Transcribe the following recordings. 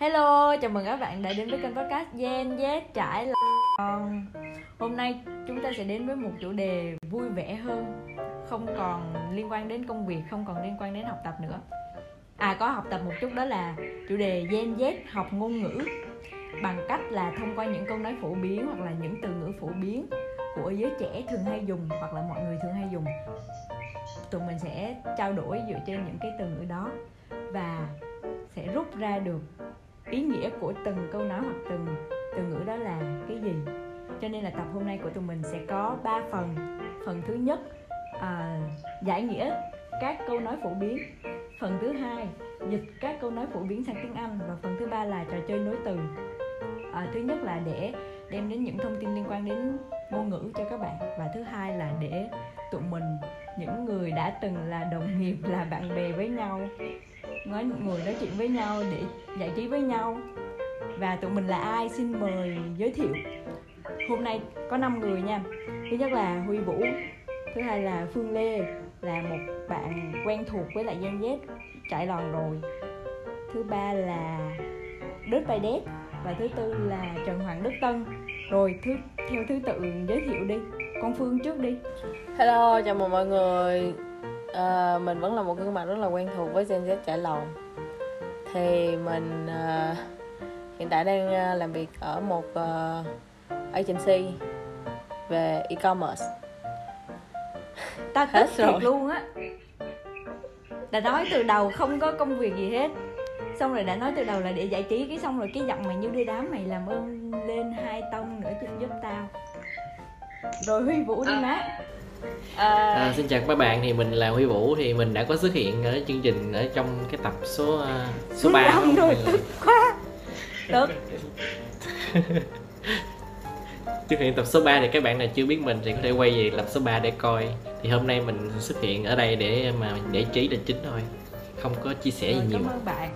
Hello, chào mừng các bạn đã đến với kênh podcast Gen Z trải lòng. Hôm nay chúng ta sẽ đến với một chủ đề vui vẻ hơn Không còn liên quan đến công việc, không còn liên quan đến học tập nữa. À có học tập một chút đó là chủ đề Gen Z học ngôn ngữ Bằng cách là thông qua những câu nói phổ biến hoặc là những từ ngữ phổ biến của giới trẻ thường hay dùng hoặc là mọi người thường hay dùng. Tụi mình sẽ trao đổi dựa trên những cái từ ngữ đó và sẽ rút ra được ý nghĩa của từng câu nói hoặc từng từ ngữ đó là cái gì? Cho nên là tập hôm nay của tụi mình sẽ có 3 phần. Phần thứ nhất à, giải nghĩa các câu nói phổ biến. Phần thứ hai dịch các câu nói phổ biến sang tiếng anh. Và phần thứ ba là trò chơi nối từ. À, thứ nhất là để đem đến những thông tin liên quan đến ngôn ngữ cho các bạn. Và thứ hai là để tụi mình những người đã từng là đồng nghiệp là bạn bè với nhau nói ngồi nói chuyện với nhau để giải trí với nhau. Và tụi mình là ai xin mời giới thiệu. Hôm nay có 5 người nha. Thứ nhất là huy vũ thứ hai là phương lê là một bạn quen thuộc với lại gen z trải lòn rồi. Thứ ba là đứt bay đét và thứ tư là trần hoàng đức tân. Rồi thứ theo thứ tự giới thiệu đi. Con phương trước đi. Hello, chào mừng mọi người à, Mình vẫn là một gương mặt rất là quen thuộc với Gen Z trải lòng. Thì mình à, hiện tại đang à, làm việc ở một à, agency về e-commerce. Ta Hết tức thiệt rồi. luôn á. Đã nói từ đầu không có công việc gì hết. Xong rồi đã nói từ đầu là để giải trí cái xong rồi cái giọng mày như đưa đám mày làm ơn lên hai tông nữa giúp giúp tao. Rồi huy vũ đi má à, À, xin chào các bạn thì mình là Huy Vũ thì mình đã có xuất hiện ở chương trình ở trong cái tập số à, số Huy 3 Long rồi tức quá. Tức Xuất hiện tập số 3 thì các bạn nào chưa biết mình thì có thể quay về tập số 3 để coi. Thì hôm nay mình xuất hiện ở đây để mà giải trí là chính thôi Không có chia sẻ gì rồi, nhiều. cảm ơn bạn.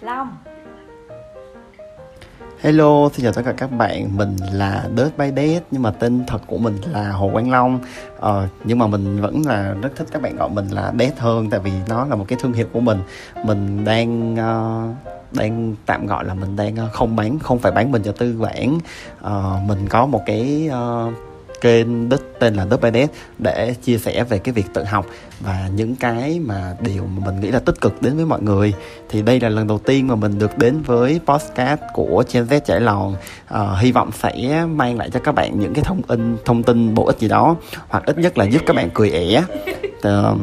Long Hello, xin chào tất cả các bạn, mình là Dirt Bay Đét nhưng mà tên thật của mình là Hồ Quang Long. Ờ, Nhưng mà mình vẫn là rất thích các bạn gọi mình là Đét hơn tại vì nó là một cái thương hiệu của mình. Mình đang uh, đang tạm gọi là mình đang ờ, không bán, không phải bán mình cho tư bản. Uh, Mình có một cái uh, kênh đích tên là Đớt Bay Đét để chia sẻ về cái việc tự học và những cái mà điều mà mình nghĩ là tích cực đến với mọi người. Thì đây là lần đầu tiên mà mình được đến với podcast của Gen Z Trải Lòn Ờ, hy vọng sẽ mang lại cho các bạn những cái thông tin thông tin bổ ích gì đó hoặc ít nhất là giúp các bạn cười ẻ. Ờ,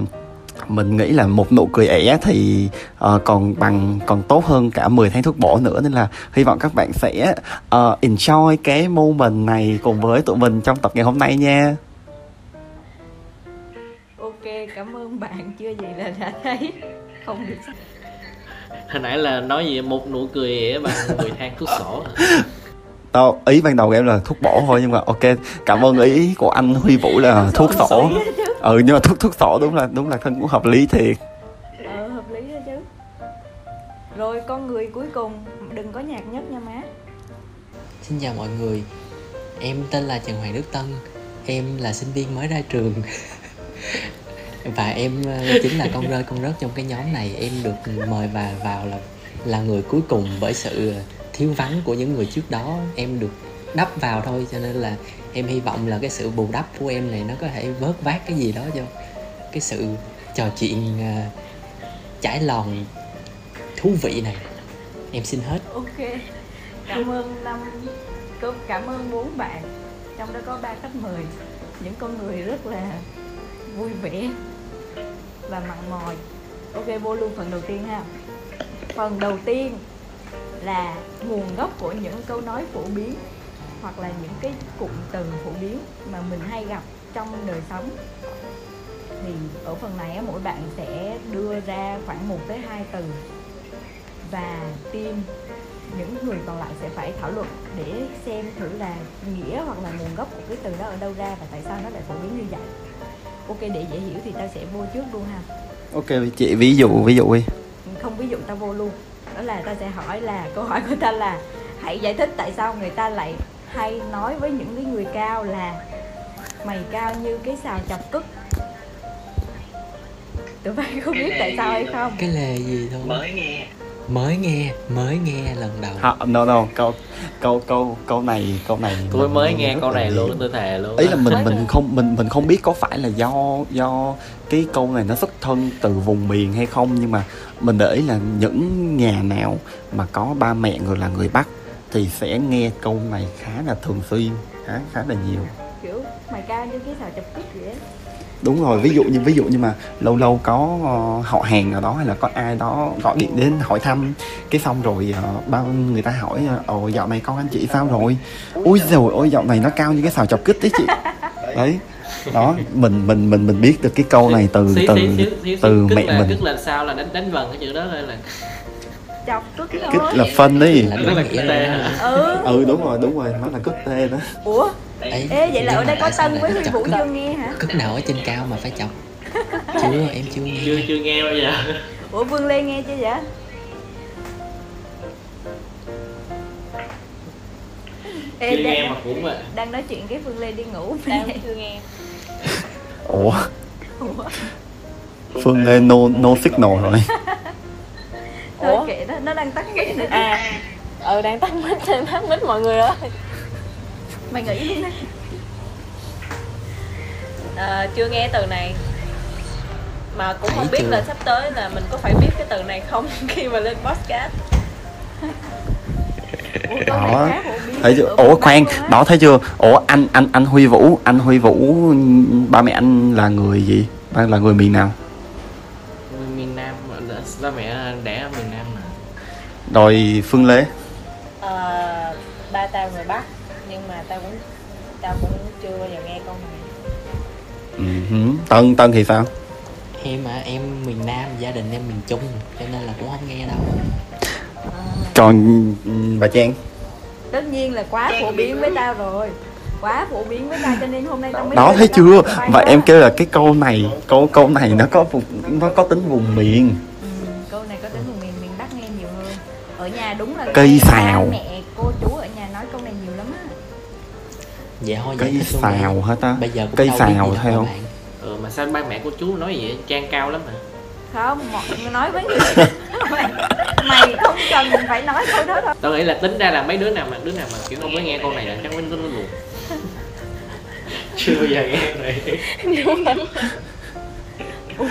mình nghĩ là một nụ cười ẻ thì ờ, còn bằng còn tốt hơn cả 10 tháng thuốc bổ nữa. Nên là hy vọng các bạn sẽ ờ, enjoy cái moment này cùng với tụi mình trong tập ngày hôm nay nha. Ok cảm ơn bạn. Chưa gì là đã thấy. Không được Hồi nãy là nói gì một nụ cười ỉa bằng 10 thang thuốc sổ? Tao ý ban đầu của em là thuốc bổ thôi nhưng mà ok cảm ơn ý của anh Huy Vũ là thuốc sổ. ừ nhưng mà thuốc thuốc sổ đúng là đúng là thân cũng hợp lý thiệt. Ờ hợp lý đó chứ. Rồi con người cuối cùng đừng có nhạc nhất nha má. Xin chào mọi người. Em tên là Trần Hoàng Đức Tân. Em là sinh viên mới ra trường. Và em ờ, chính là con rơi con rớt trong cái nhóm này. Em được mời và vào là là người cuối cùng bởi sự thiếu vắng của những người trước đó Em được đắp vào thôi cho nên là em hy vọng là cái sự bù đắp của em này nó có thể vớt vát cái gì đó cho cái sự trò chuyện uh, trải lòng thú vị này. Em xin hết. Ok. Cảm ơn năm cảm ơn bốn bạn. Trong đó có ba khách mời những con người rất là vui vẻ và mặn mòi. Ok vô luôn phần đầu tiên ha. Phần đầu tiên là nguồn gốc của những câu nói phổ biến hoặc là những cái cụm từ phổ biến mà mình hay gặp trong đời sống. Thì ở phần này mỗi bạn sẽ đưa ra khoảng 1 tới 2 từ và team những người còn lại sẽ phải thảo luận để xem thử là nghĩa hoặc là nguồn gốc của cái từ đó ở đâu ra và tại sao nó lại phổ biến như vậy. Ok để dễ hiểu thì ta sẽ vô trước luôn ha. Ok chị ví dụ ví dụ đi. Không ví dụ ta vô luôn đó là ta sẽ hỏi là câu hỏi của ta là hãy giải thích tại sao người ta lại hay nói với những cái người cao là mày cao như cái xào chọc cức tụi bay không biết tại sao hay không. Cái lề gì thôi? Mới nghe mới nghe mới nghe lần đầu. Họ, no no câu câu câu câu này câu này tôi mới nghe câu này luôn tôi thề luôn ý là mình mình không mình mình không biết có phải là do do cái câu này nó xuất thân từ vùng miền hay không nhưng mà mình để ý là những nhà nào mà có ba mẹ người là người Bắc thì sẽ nghe câu này khá là thường xuyên khá khá là nhiều. Kiểu mày cao như cái xào chập cứt vậy đúng rồi ví dụ như ví dụ như mà lâu lâu có ờ, họ hàng nào đó hay là có ai đó gọi điện đến hỏi thăm cái xong rồi ờ, bao người ta hỏi ờ, ồ dạo này con anh chị sao rồi ui rồi ôi dạo này nó cao như cái xào chọc kích đấy chị đấy đó mình mình mình mình biết được cái câu này từ xí, từ từ mẹ là, mình. cất là sao là đánh đánh vần cái chữ đó thôi là chọc cứt kích là phân đi là là á. ừ ừ đúng rồi đúng rồi nó là cất tê đó ủa Ấy, ê vậy là ở đây có tân với huy vũ chưa nghe hả? Cứt nào ở trên cao mà phải chọc. Chưa em chưa nghe. Chưa chưa nghe bao giờ. Ủa vương lê nghe chưa vậy? Ê, chưa nghe đang, mà cũng mà. đang nói chuyện cái phương lê đi ngủ đang chưa nghe. Ủa? Phương lê no no signal rồi. Thôi Ủa? kệ đó nó đang tắt mic nữa à ừ đang tắt mic đang tắt mic mọi người ơi mày nghĩ đi nè à, chưa nghe từ này. Mà cũng không Thấy biết chưa? là sắp tới là mình có phải biết cái từ này không khi mà lên podcast. Đó. thấy chưa? ủa khoan. luôn đó thấy chưa? Ủa anh anh anh huy vũ anh huy vũ ba mẹ anh là người gì? Ba là người miền nào? Miền Nam ba mẹ đẻ ở miền Nam mà. Rồi phương lê Ừ tân tân thì sao? Em à em miền nam gia đình em miền trung cho nên là cũng không nghe đâu. Còn ừ, bà trang? Tất nhiên là quá phổ biến với tao rồi. Quá phổ biến với tao cho nên hôm nay tao mới đó nói thấy chưa? và em kêu là cái câu này câu câu này nó có vùng nó có tính vùng miền. Ừ, câu này có tính vùng miền miền Bắc nghe nhiều hơn. Ở nhà đúng là Cây xào. mẹ cô chú ở vậy thôi cây xào hả ta? Bây giờ cũng cây xào các bạn. ừ, mà sao ba mẹ của chú nói vậy? Trang cao lắm mà không mọi người nói với người mày, mày không cần phải nói câu đó đâu. Tao nghĩ là tính ra là mấy đứa nào mà đứa nào mà kiểu không có nghe câu này là chắc mấy đứa nó buồn. Chưa bao giờ nghe này. Ủa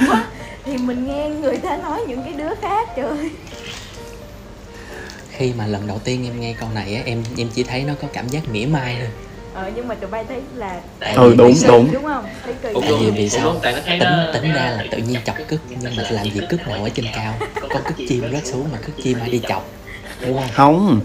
thì mình nghe người ta nói những cái đứa khác trời. Khi mà lần đầu tiên em nghe câu này á em em chỉ thấy nó có cảm giác mỉa mai thôi ờ nhưng mà tụi bay thấy là Tại Ừ, vì đúng, vì sao- đúng. đúng không? Thấy Ủa, tại đúng, vì vì sao đúng, tại nó thấy tính nó tính ra là tự nhiên chọc cứt nhưng mà làm gì cứt nào ở trên cao có cứt chim rớt xuống mà cứt chim ai đi chọc đúng không? Không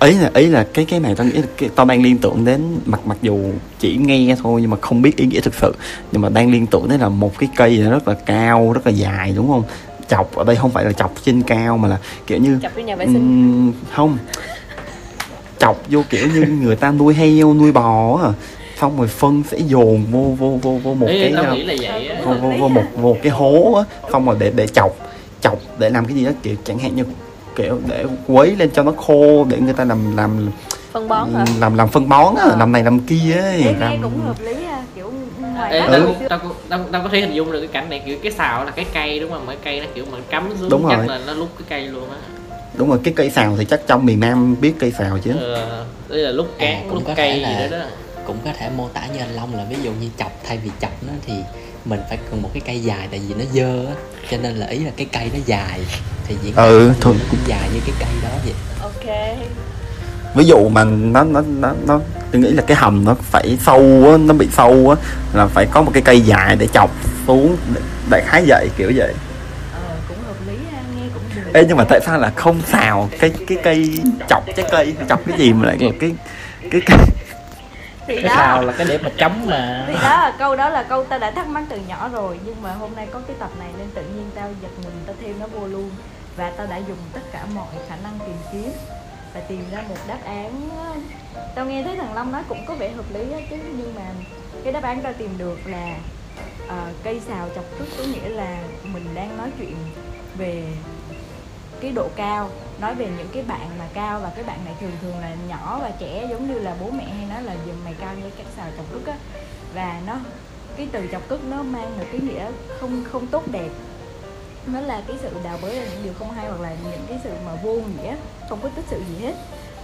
ý là ý là cái cái này tao nghĩ là cái, tao đang liên tưởng đến mặc mặc dù chỉ nghe thôi nhưng mà không biết ý nghĩa thực sự nhưng mà đang liên tưởng đến là một cái cây rất là cao rất là dài đúng không? Chọc ở đây không phải là chọc trên cao mà là kiểu như chọc nhà vệ sinh. Ừm, không chọc vô kiểu như người ta nuôi heo nuôi bò á. Xong rồi phân sẽ dồn vô vô vô vô một ý cái ờ, vô, vô, vô một một cái hố á. Xong rồi để để chọc chọc để làm cái gì đó kiểu chẳng hạn như kiểu để quấy lên cho nó khô để người ta làm làm phân bón hả? làm làm phân bón á. Làm này làm kia ấy Ê, làm cũng hợp lý kiểu ngoài Ê, tao, Ừ. tao, tao, tao có thể hình dung được cái cảnh này kiểu cái xào là cái cây đúng không? Mà cái cây nó kiểu mà cắm xuống Đúng chắc rồi. là nó lúc cái cây luôn á đúng rồi cái cây xào thì chắc trong miền Nam biết cây xào chứ. Ờ, đây là lúc À, cán cũng lúc có cây thể gì là- đó. đó cũng có thể mô tả như anh Long là ví dụ như chọc thay vì chọc nó thì mình phải cần một cái cây dài tại vì nó dơ á. Cho nên là ý là cái cây nó dài thì diễn Ừ, người nó cũng dài như cái cây đó vậy. Ok. Ví dụ mà nó nó nó nó tôi nghĩ là cái hầm nó phải sâu á nó bị sâu á là phải có một cái cây dài để chọc xuống để, để khái dậy kiểu vậy ờ cũng hợp lý ha nghe cũng được Ê nhưng mà tại sao là không xào cái cái cây chọc trái cây chọc cái gì mà lại là cái cái cây thì cái đó. xào là cái để mà chống mà. Thì đó là câu đó là câu tao đã thắc mắc từ nhỏ rồi nhưng mà hôm nay có cái tập này nên tự nhiên tao giật mình tao thêm nó vô luôn. Và tao đã dùng tất cả mọi khả năng tìm kiếm và tìm ra một đáp án. Tao nghe thấy thằng Long nói cũng có vẻ hợp lý á chứ nhưng mà cái đáp án tao tìm được là ờ, cây xào chọc cứt có nghĩa là mình đang nói chuyện về cái độ cao. Nói về những cái bạn mà cao và cái bạn này thường thường là nhỏ và trẻ giống như là bố mẹ hay nói là dùm mày cao như cái xào chọc cứt á. Và nó cái từ chọc cứt nó mang một cái nghĩa không không tốt đẹp. Nó là cái sự đào bới ra những điều không hay hoặc là những cái sự mà vô nghĩa không có tích sự gì hết.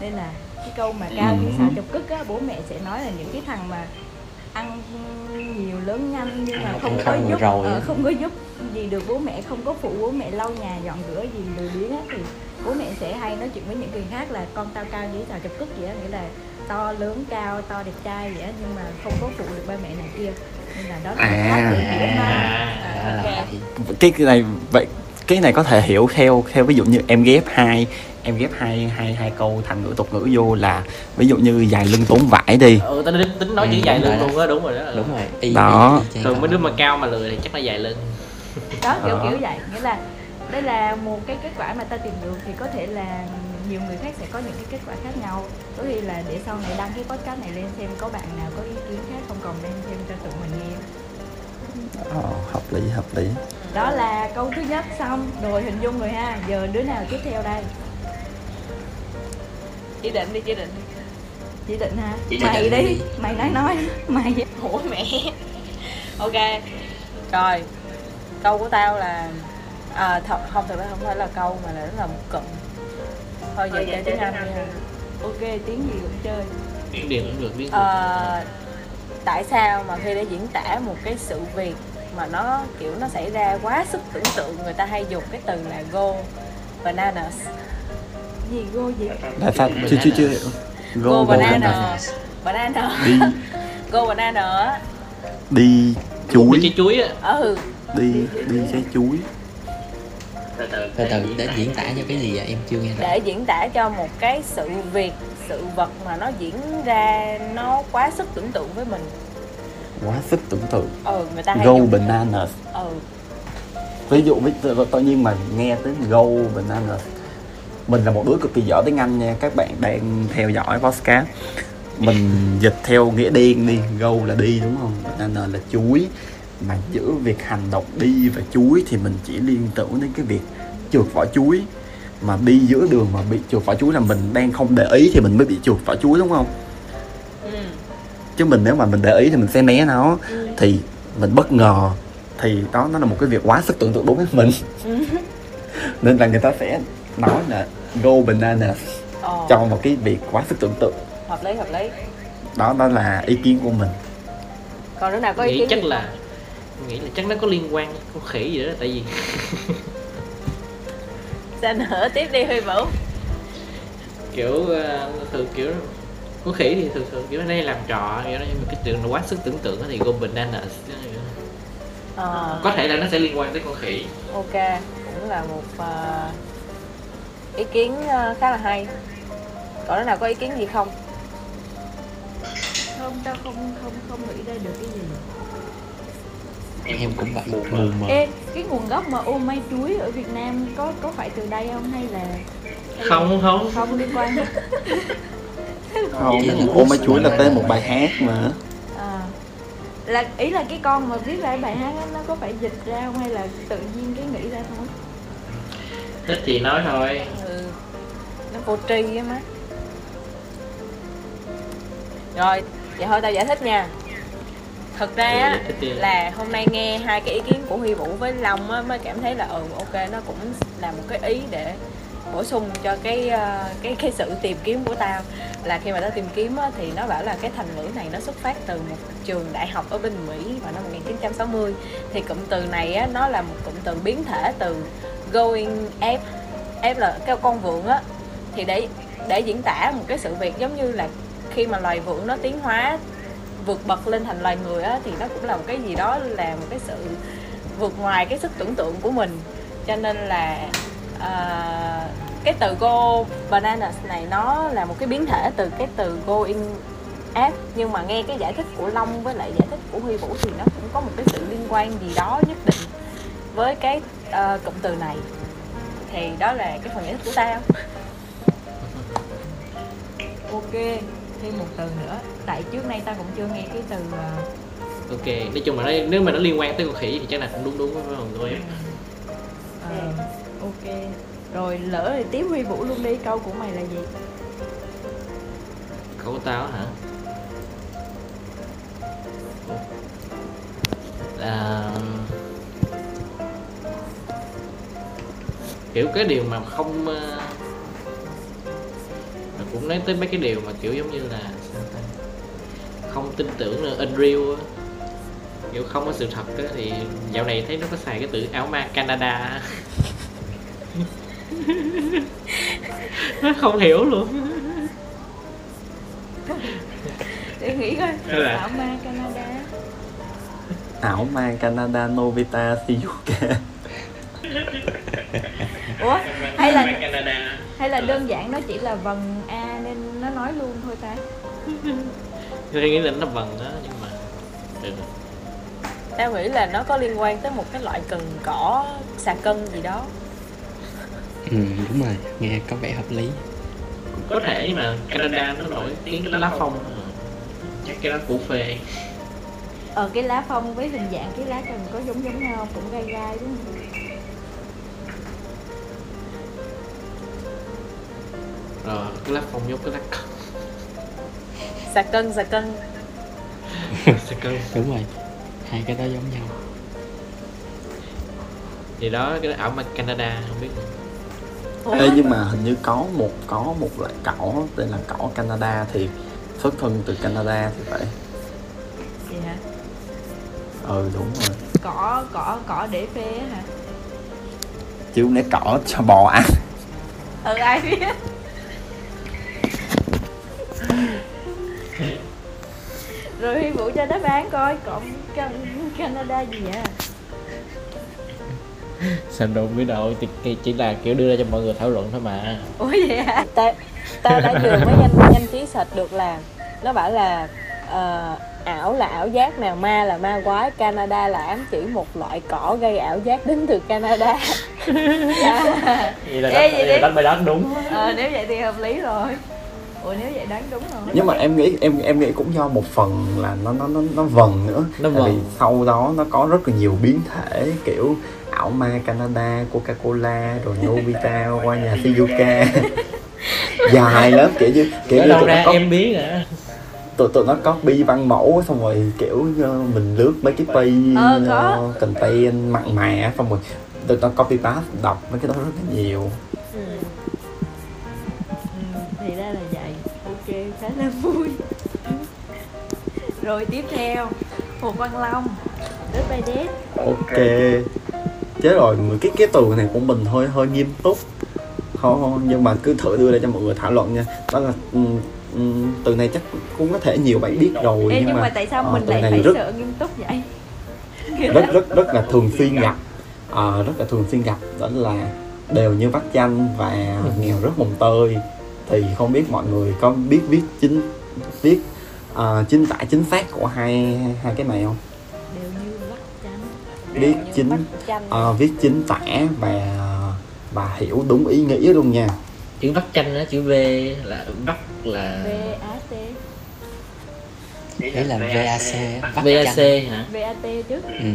Nên là cái câu mà cao như sao chọc cức á bố mẹ sẽ nói là những cái thằng mà ăn nhiều lớn nhanh nhưng mà không có giúp ờ, không có giúp gì được bố mẹ không có phụ bố mẹ lau nhà dọn rửa gì lười biếng á. Thì bố mẹ sẽ hay nói chuyện với những người khác là con tao cao với tao chọc cức vậy á. Nghĩa là to lớn cao to đẹp trai vậy á nhưng mà không có phụ được ba mẹ này kia. Nên là đó là À. hiểu mà À, À, cái này vậy cái này có thể hiểu theo theo ví dụ như em ghép hai em ghép hai hai hai câu thành ngữ tục ngữ vô là ví dụ như dài lưng tốn vải đi. Ừ tao tính, tính nói Ừ, chữ dài lưng luôn á đúng rồi đó. Đúng rồi. Y, Đó. y, thường mấy đứa mà cao mà lười thì chắc là dài lưng. Đó kiểu kiểu vậy. Nghĩa là đây là một cái kết quả mà ta tìm được thì có thể là nhiều người khác sẽ có những cái kết quả khác nhau. Có khi là để sau này đăng cái podcast này lên xem có bạn nào có ý kiến khác không còn lên xem cho tụi mình nghe. Ờ, hợp lý hợp lý đó là câu thứ nhất xong. Rồi hình dung rồi ha. Giờ đứa nào tiếp theo đây? Chỉ định đi chỉ định. Chỉ định ha Chỉ mày định đi. đi. mày nói nói. Mày. Ủa mẹ. Ok. Rồi. Câu của tao là à, thật không thực ra không phải là câu mà là nó là một cụm. Thôi vậy chơi tiếng anh đi ha ok tiếng gì cũng chơi. Tiếng điền cũng được biết Ờ, tại sao mà khi để diễn tả một cái sự việc mà nó kiểu nó xảy ra quá sức tưởng tượng người ta hay dùng cái từ là go bananas. Gì gô gì? Là sao chưa chưa chưa. Go, go banana banana. Đi. Go banana. Đi chuối. Trái chuối á. Ừ. Đi đi trái chuối. Từ từ để diễn tả. cho cái gì vậy? Em chưa nghe rõ. để diễn tả cho một cái sự việc sự vật mà nó diễn ra nó quá sức tưởng tượng với mình quá sức tưởng tượng. Ừ người ta hay go dùng bananas. Ừ. Ví dụ tự nhiên mà nghe tới go bananas. Mình là một đứa cực kỳ giỏi tiếng Anh nha. Các bạn đang theo dõi podcast. Mình dịch theo nghĩa đen đi. Go là đi đúng không? Banana là chuối. Mà giữa việc hành động đi và chuối thì mình chỉ liên tưởng đến cái việc trượt vỏ chuối. Mà đi giữa đường mà bị trượt vỏ chuối là mình đang không để ý thì mình mới bị trượt vỏ chuối đúng không chứ mình nếu mà mình để ý thì mình sẽ né nó. Ừ. thì mình bất ngờ. Thì đó nó là một cái việc quá sức tưởng tượng đối với mình. Ừ. nên là người ta sẽ nói là go bananas Ồ, cho một cái việc quá sức tưởng tượng. Hợp lý hợp lý. Đó đó là ý kiến của mình. Còn đứa nào có ý nghĩ kiến chắc là không? nghĩ là chắc nó có liên quan con khỉ gì đó tại vì sao nữa tiếp đi huy vũ. Kiểu ờ, thường kiểu con khỉ thì thường thường kiểu nó hay làm trò kiểu đó, nhưng mà cái chuyện là quá sức tưởng tượng á thì go bananas Ờ, có thể là nó sẽ liên quan tới con khỉ. Ok cũng là một ờ, ý kiến ờ, khá là hay. Còn đứa nào có ý kiến gì không? Không tao không không không nghĩ ra được cái gì. Em cũng vậy. Mù mờ Ê, cái nguồn gốc mà ô mai chuối ở Việt Nam có có phải từ đây không hay là hay là- không không. Không liên quan không ô mai chuối là tên một bài hát mà à, là ý là cái con mà viết ra cái bài hát đó, nó có phải dịch ra không hay là tự nhiên cái nghĩ ra thôi thích thì nói thôi ừ. nó vô tri á má rồi vậy thôi tao giải thích nha thật ra á đi. là hôm nay nghe hai cái ý kiến của Huy Vũ với Long á mới cảm thấy là ừ ok nó cũng là một cái ý để bổ sung cho cái ờ, cái cái sự tìm kiếm của tao. Là khi mà tao tìm kiếm á, thì nó bảo là cái thành ngữ này nó xuất phát từ một trường đại học ở bên Mỹ vào năm 1960 thì cụm từ này á, nó là một cụm từ biến thể từ going F F là cái con vượn á. Thì để để diễn tả một cái sự việc giống như là khi mà loài vượn nó tiến hóa vượt bậc lên thành loài người á thì nó cũng là một cái gì đó là một cái sự vượt ngoài cái sức tưởng tượng của mình. Cho nên là à, cái từ go bananas này nó là một cái biến thể từ cái từ going app nhưng mà nghe cái giải thích của Long với lại giải thích của Huy Vũ thì nó cũng có một cái sự liên quan gì đó nhất định với cái ờ, cụm từ này. Thì đó là cái phần giải thích của tao ok thêm một từ nữa. Tại trước nay ta cũng chưa nghe cái từ à, ok nói chung là nó, nếu mà nó liên quan tới con khỉ thì chắc là cũng đúng đúng với mọi người ờ, ok, rồi lỡ thì tiếp huy vũ luôn đi, câu của mày là gì? Câu táo tao hả? Là, kiểu cái điều mà không ờ, mà cũng nói tới mấy cái điều mà kiểu giống như là không tin tưởng là unreal á. Kiểu không có sự thật á, thì dạo này thấy nó có xài cái từ áo ma Canada nó không hiểu luôn. Để nghĩ coi. Là- ảo ma Canada. Ảo ma Canada Novita Shizuka ủa hay là Canada. hay là đơn giản nó chỉ là vần a nên nó nói luôn thôi ta? Tôi nghĩ là nó vần đó nhưng mà được. Em nghĩ là nó có liên quan tới một cái loại cần cỏ xà cân gì đó ừ đúng rồi nghe có vẻ hợp lý. Có thể mà Canada nó nổi tiếng cái lá phong. Chắc cái đó củ phê. Ờ cái lá phong với hình dạng cái lá cần có giống giống nhau cũng gai gai đúng không? Rồi cái lá phong giống cái lá cân. Xà cân xà cân. Sẽ cân. Đúng rồi hai cái đó giống nhau. Thì đó cái ảo ma Canada không biết Ê, nhưng mà hình như có một có một loại cỏ tên là cỏ Canada thì xuất thân từ Canada thì phải. Gì hả? Ừ đúng rồi. Cỏ cỏ cỏ để phê hả? Chứ không lẽ cỏ cho bò ăn. Ừ ai biết? Rồi Huy Vũ cho đáp án coi cỏ Can- Canada gì à sao đâu biết đâu thì chỉ là kiểu đưa ra cho mọi người thảo luận thôi mà. Ủa vậy hả? Tao tao đã vừa mới nhanh nhanh trí sạch được là nó bảo là ờ, ảo là ảo giác nào ma là ma quái Canada là ám chỉ một loại cỏ gây ảo giác đến từ Canada. À, vậy là Ê, vậy đánh bài đó đúng. Ờ, nếu vậy thì hợp lý rồi. Ủa nếu vậy đoán đúng rồi. Nhưng mà em nghĩ em em nghĩ cũng do một phần là nó nó nó nó vần nữa. Nó tại vì vần. sau đó nó có rất là nhiều biến thể kiểu ảo ma Canada Coca Cola rồi Novita qua nhà Shizuka dài lắm kiểu như kiểu ở như tụi ra có em biết à tụi tụi nó copy văn mẫu xong rồi kiểu ờ, mình lướt mấy cái page Ờ, có. uh, content mặn mà xong rồi tụi nó copy paste đọc mấy cái đó rất là nhiều. Ừ. ừ, thì ra là vậy. Ok khá là vui. Rồi tiếp theo Hồ Văn Long Đứa bay đét ok chết rồi. Mà cái cái từ này của mình hơi hơi nghiêm túc. Không, không nhưng mà cứ thử đưa ra cho mọi người thảo luận nha. Đó là ừm, từ này chắc cũng có thể nhiều bạn biết rồi Ê, nhưng, nhưng mà tại sao ờ, mình lại này phải rất sợ nghiêm túc vậy? Rất rất rất là thường xuyên gặp. Ờ, rất là thường xuyên gặp. Đó là đều như vắt chanh và nghèo rất mồng tơi. Thì không biết mọi người có biết viết chính viết ờ, chính tả chính xác của hai hai cái này không biết Như chính ờ, viết chính tả và và hiểu đúng ý nghĩa luôn nha. Chữ vắt chanh đó chữ V là vắt là V A T. Đấy là VAC vắt VAC chanh. hả? V A T chứ ừ.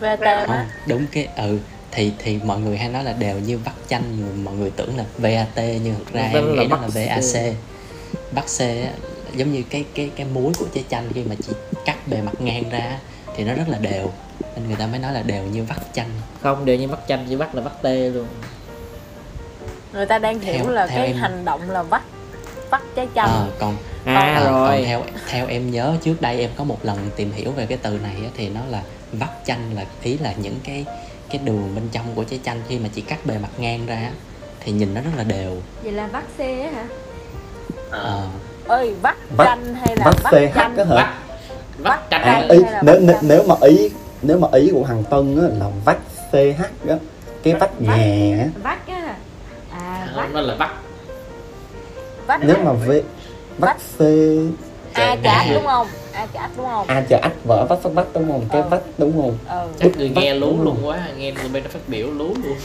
Không á. đúng cái ừ thì thì mọi người hay nói là đều như vắt chanh mọi người tưởng là VAT nhưng thực ra Nó em là nghĩ nó là C. VAC bắt C. Á, giống như cái cái cái muối của trái chanh khi mà chị cắt bề mặt ngang ra thì nó rất là đều nên người ta mới nói là đều như vắt chanh. Không đều như vắt chanh chữ vắt là vắt tê luôn. Người ta đang hiểu Theo- là theo cái em- hành động là vắt vắt trái chanh. Ờ, còn à ờ, rồi. còn theo theo em nhớ trước đây em có một lần tìm hiểu về cái từ này á, thì nó là vắt chanh là ý là những cái cái đường bên trong của trái chanh khi mà chị cắt bề mặt ngang ra thì nhìn nó rất là đều. Vậy là vắt C á hả? Ờ, ơi vắt Vắt- chanh hay là vắt vắt CH chanh? hả vắt vắt chanh à, ý, hay là nếu, nếu, chanh? nếu mà ý nếu mà ý của hàng Tân á, là vách CH á cái vách nhà á. vắt á. À không nó là vắt vắt nếu mà v vách C a chát đúng không? A chát đúng không? A chờ ách vỡ vách phát vách đúng không? Cái Ờ. vách đúng không? Ừ. Chắc người nghe lú luôn quá nghe người bên nó phát biểu lú luôn.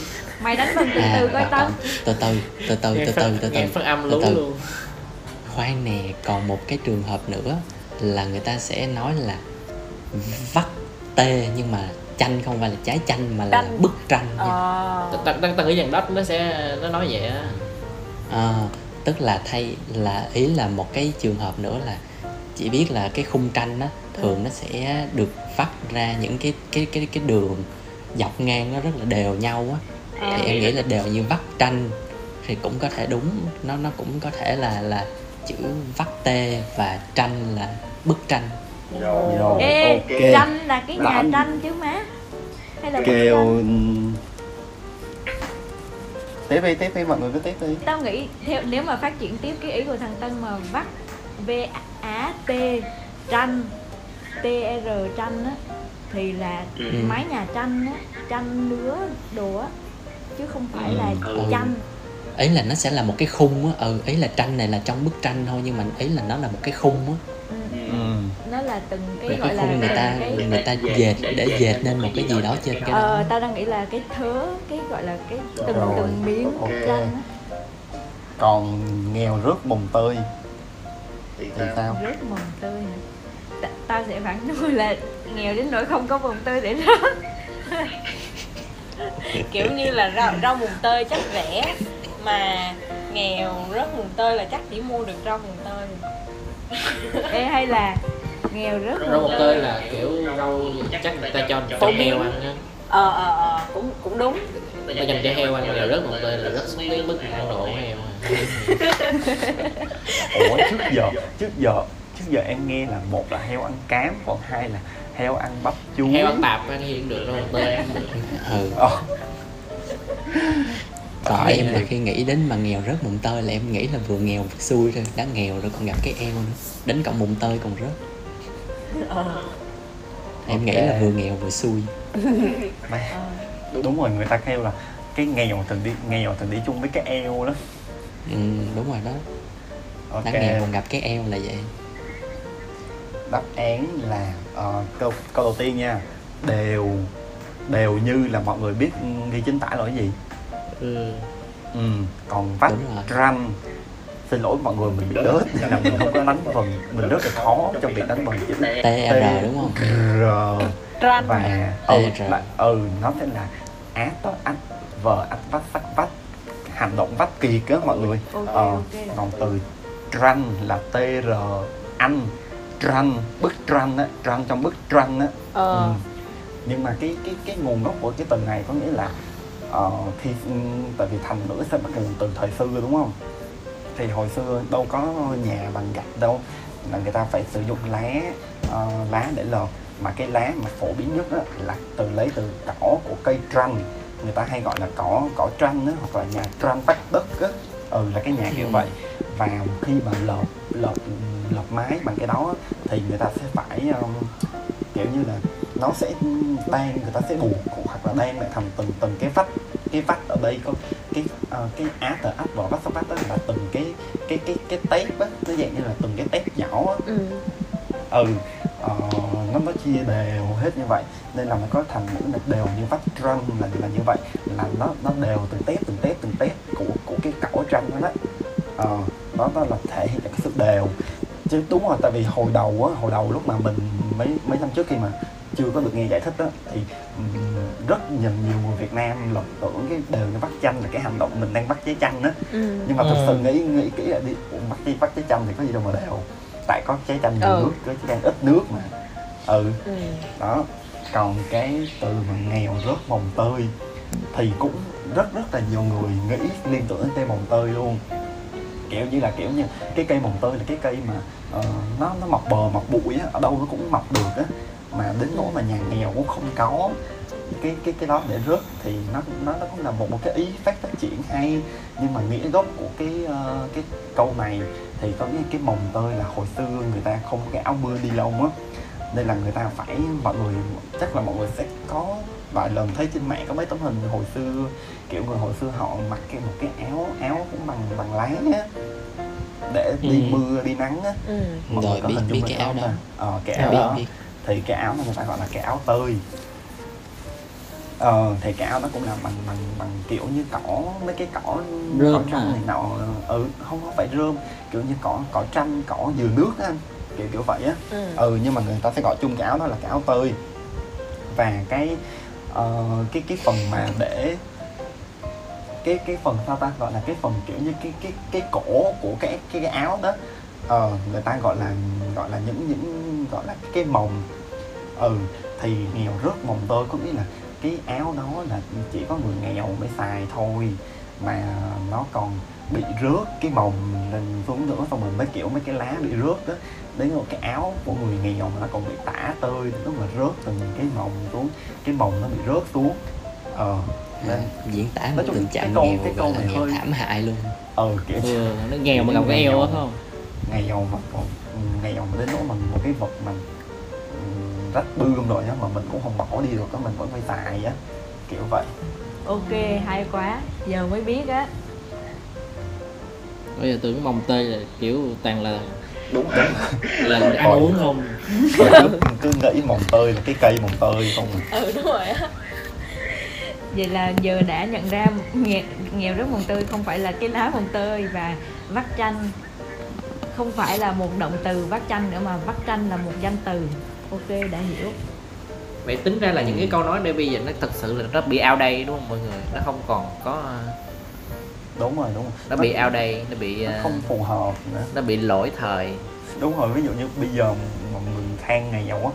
Mày đánh vần từ à, từ coi tao. từ từ từ từ nghe từ phát, từ từ từ phát âm lú luôn. Khoan nè còn một cái trường hợp nữa là người ta sẽ nói là vắt tê nhưng mà chanh không phải là trái chanh mà là Chanh. bức tranh ờ. Ta ta ta nghĩ rằng đó nó sẽ nó nói vậy á. Ờ, tức là thay là ý là một cái trường hợp nữa là chỉ biết là cái khung tranh á thường nó sẽ được vắt ra những cái cái cái cái đường dọc ngang nó rất là đều nhau á. Thì em nghĩ là đều như vắt tranh thì cũng có thể đúng nó nó cũng có thể là là chữ vắt tê và tranh là bức tranh Rồi, Ê, ok. tranh là cái nhà Đã- tranh chứ má. Hay là kêu tiếp đi tiếp đi mọi người cứ tiếp đi. Tao nghĩ theo nếu mà phát triển tiếp cái ý của thằng Tân mà vắt V A T tranh T R tranh á thì là Ừ. mái nhà tranh á tranh nứa đồ á chứ không phải là Ừ. tranh. Ấy là nó sẽ là một cái khung á. Ừ ấy là tranh này là trong bức tranh thôi nhưng mà ấy là nó là một cái khung á ừ. nó là từng cái cái, gọi cái là người ta cái người ta dệt để dệt nên một cái gì đó trên cái đó. Ờ tao đang nghĩ là cái thớ cái gọi là cái từng Rồi, từng miếng ok. tranh còn nghèo rớt mồng tơi. Thì sao? rớt mồng tươi hả? Ta, tao sẽ phản đối là nghèo đến nỗi không có mồng tươi để rớt. Kiểu như là rau, rau mùng tơi chắc rẻ mà nghèo rớt mùng tơi là chắc chỉ mua được rau mùng tơi Ê, hay là nghèo rớt rau mồng tơi là kiểu rau chắc người ta cho cho heo ăn á. Ờ ờ ờ cũng cũng đúng. Người ta dành cho heo ăn là rớt mồng tơi là rất xuống đến mức ăn của heo ủa trước giờ trước giờ trước giờ em nghe là một là heo ăn cám còn hai là heo ăn bắp chuối. Heo ăn tạp ăn cũng được mồng tơi ăn được ừ Ờ, Phải. em là khi nghĩ đến mà nghèo rớt mùng tơi là em nghĩ là vừa nghèo vừa xui thôi đã nghèo rồi còn gặp cái eo nữa đến cộng mùng tơi còn rớt. Em nghĩ là vừa nghèo vừa xui. Mẹ, đúng rồi người ta kêu là cái nghèo thường đi nghèo thường đi chung với cái eo đó. Ừ, đúng rồi đó. Ok. đã nghèo còn gặp cái eo là vậy. Đáp án là ờ, câu câu đầu tiên nha đều đều như là mọi người biết ghi chính tả là cái gì ừ. ừ. còn rồi. ranh xin lỗi mọi người mình bị đớt. Nên là mình không có đánh vần mình rất là khó trong việc đánh vần chữ TR đúng không? R. Và ừ, là, ừ nó sẽ là á tờ ách vờ ách vách sắc vách. Hành động vách kiệt á mọi người. Ờ, còn từ tranh là tr anh tranh bức tranh á tranh trong bức tranh á. Ờ. Ừ. nhưng mà cái cái cái nguồn gốc của cái từ này có nghĩa là ờ, khi ừ, tại vì thành ngữ sẽ bắt nguồn từ thời xưa đúng không? Thì hồi xưa đâu có nhà bằng gạch đâu là người ta phải sử dụng lá ờ, lá để lợp. Mà cái lá mà phổ biến nhất á, là từ lấy từ cỏ của cây tranh người ta hay gọi là cỏ cỏ tranh á, hoặc là nhà tranh vách đất á. Ừ là cái nhà kiểu Ừ. vậy. Và khi mà lợp lợp lợp mái bằng cái đó thì người ta sẽ phải um, kiểu như là nó sẽ đan người ta sẽ buộc hoặc là đan lại thành từng từng cái vách cái vách ở đây có cái ờ, cái á tờ ách vào vách sắc vách đó là từng cái cái cái cái tép á nó dạng như là từng cái tép nhỏ á. Ừ. ừ ờ, nó nó chia đều hết như vậy nên là nó có thành là đều như vách răng là là như vậy là nó nó đều từng tép từng tép từng tép của của cái cỏ tranh đó. Đó ờ, đó đó là thể hiện cái sự đều. Chứ đúng rồi tại vì hồi đầu á hồi đầu lúc mà mình mấy mấy năm trước khi mà chưa có được nghe giải thích á thì rất nhiều nhiều người Việt Nam lầm tưởng cái đều như bắt chanh là cái hành động mình đang bắt trái chanh á Ừ. nhưng mà thực Ừ. sự nghĩ nghĩ kỹ là đi bắt trái bắt trái chanh thì có gì đâu mà đều tại có trái chanh nhiều Ừ. nước có trái chanh ít nước mà ừ Ừ. đó còn cái từ mà nghèo rớt mồng tơi thì cũng rất rất là nhiều người nghĩ liên tưởng đến cây mồng tơi luôn kiểu như là kiểu như cái cây mồng tơi là cái cây mà ờ, nó nó mọc bờ mọc bụi á ở đâu nó cũng mọc được á mà đến nỗi mà nhà nghèo cũng không có cái cái cái đó để rớt thì nó nó nó cũng là một một cái ý phát phát triển hay nhưng mà nghĩa gốc của cái ờ, cái câu này thì có nghĩa cái mồng tơi là hồi xưa người ta không có cái áo mưa đi lông á nên là người ta phải mọi người chắc là mọi người sẽ có vài lần thấy trên mạng có mấy tấm hình hồi xưa kiểu người hồi xưa họ mặc cái một cái áo áo cũng bằng bằng lá á để đi Ừ. mưa đi nắng á Ừ. Mọi Rồi, người có biết- hình dung biết cái áo không đó. ờ cái Em áo biết đó biết thì cái áo này người ta gọi là cái áo tơi. Ờ thì cái áo đó cũng là bằng bằng bằng kiểu như cỏ mấy cái cỏ Rơm cỏ tranh này nọ. Ừ không có phải rơm kiểu như cỏ cỏ tranh cỏ dừa nước á anh kiểu kiểu vậy á. Ừ. ừ nhưng mà người ta sẽ gọi chung cái áo đó là cái áo tơi. Và cái ờ, cái cái phần mà để cái cái phần sao ta? Gọi là cái phần kiểu như cái cái cái cổ của cái cái, cái áo đó ờ, người ta gọi là gọi là những những gọi là cái mồng ừ thì nghèo rớt mồng tơi có nghĩa là cái áo đó là chỉ có người nghèo mới xài thôi mà nó còn bị rớt cái mồng lên xuống nữa xong rồi mấy kiểu mấy cái lá bị rớt đó đến rồi cái áo của người nghèo mà nó còn bị tả tơi lúc mà rớt từng cái mồng xuống cái mồng nó bị rớt xuống. Ờ nên diễn tả một Nói chung tình cái trạng câu- nghèo cái câu này hơi- thảm hại luôn. Ờ kiểu ừ, nó nghèo mà gặp cái eo á không nghèo mà còn nghèo mà đến nỗi mà một cái vật mà ừ, rách bươm rồi á mà mình cũng không bỏ đi được á mình vẫn phải xài á kiểu vậy. Ok hay quá. Giờ mới biết á. Bây giờ tưởng mồng tơi là kiểu toàn là đúng đúng là ăn uống không? Cứ, cứ nghĩ mồng tơi là cái cây mồng tơi không à. ừ đúng rồi á. Vậy là giờ đã nhận ra nghèo, nghèo rất mồng tơi không phải là cái lá mồng tơi và vắt chanh không phải là một động từ vắt chanh nữa mà vắt chanh là một danh từ. Ok đã hiểu. Vậy tính ra là những cái câu nói đây bây giờ nó thật sự là nó bị out đây đúng không mọi người? Nó không còn có đúng rồi đúng rồi. nó bị out đây nó bị nó ờ, không phù hợp nữa. nó bị lỗi thời. Đúng rồi ví dụ như bây giờ mà mình than nghèo á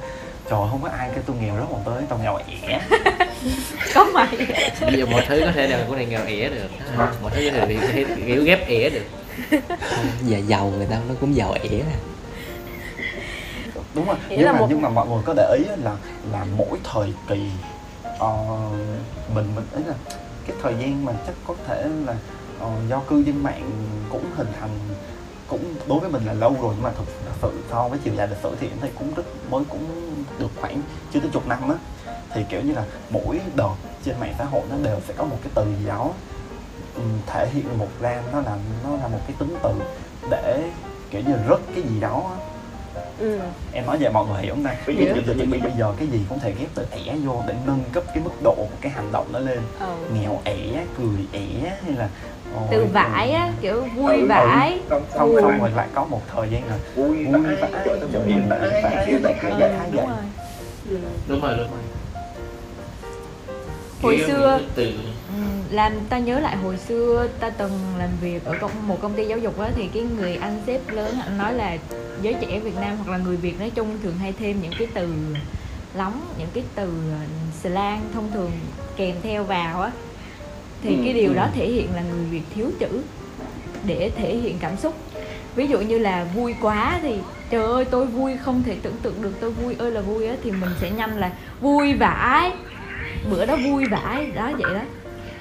trời không có ai cái tôi nghèo rất mồng tơi tao nghèo ẻ. Có mày. Bây giờ mọi thứ có thể đều của này nghèo ỉa được. Mọi thứ có thể bị kiểu ghép ỉa được giờ giàu người ta nó cũng giàu ỉa à. đúng rồi Nghĩa nhưng là mà một- nhưng mà mọi người có để ý là là mỗi thời kỳ ờ, mình mình ấy là cái thời gian mà chắc có thể là ờ, do cư dân mạng cũng hình thành cũng đối với mình là lâu rồi nhưng mà thực, thực sự so với chiều dài lịch sử thì em thấy cũng rất mới cũng được khoảng chưa tới chục năm á thì kiểu như là mỗi đợt trên mạng xã hội nó đều sẽ có một cái từ gì đó thể hiện một ra nó là nó là một cái tính từ để kiểu như rất cái gì đó á. ừ. em nói vậy mọi người hiểu không ta? Ví dụ tự nhiên bây giờ cái gì cũng thể ghép từ ẻ vô để nâng cấp cái mức độ của cái hành động đó lên. Ừ. nghèo ẻ cười ẻ hay là ôi, từ vải á kiểu ừ, vui ừ, vải xong xong xong rồi lại có một thời gian là vui vãi vui vãi vãi ừ, vãi vãi đúng rồi Ừ. đúng rồi. Đúng rồi Hồi xưa- từ Ừ, làm ta nhớ lại hồi xưa ta từng làm việc ở công, một công ty giáo dục á thì cái người anh sếp lớn anh nói là giới trẻ Việt Nam hoặc là người Việt nói chung thường hay thêm những cái từ lóng những cái từ ờ, slang thông thường kèm theo vào á. Thì Ừ, cái điều ừ. đó thể hiện là người Việt thiếu chữ để thể hiện cảm xúc. Ví dụ như là vui quá thì trời ơi tôi vui không thể tưởng tượng được tôi vui ơi là vui á thì mình sẽ nhanh là vui vãi bữa đó vui vãi đó vậy đó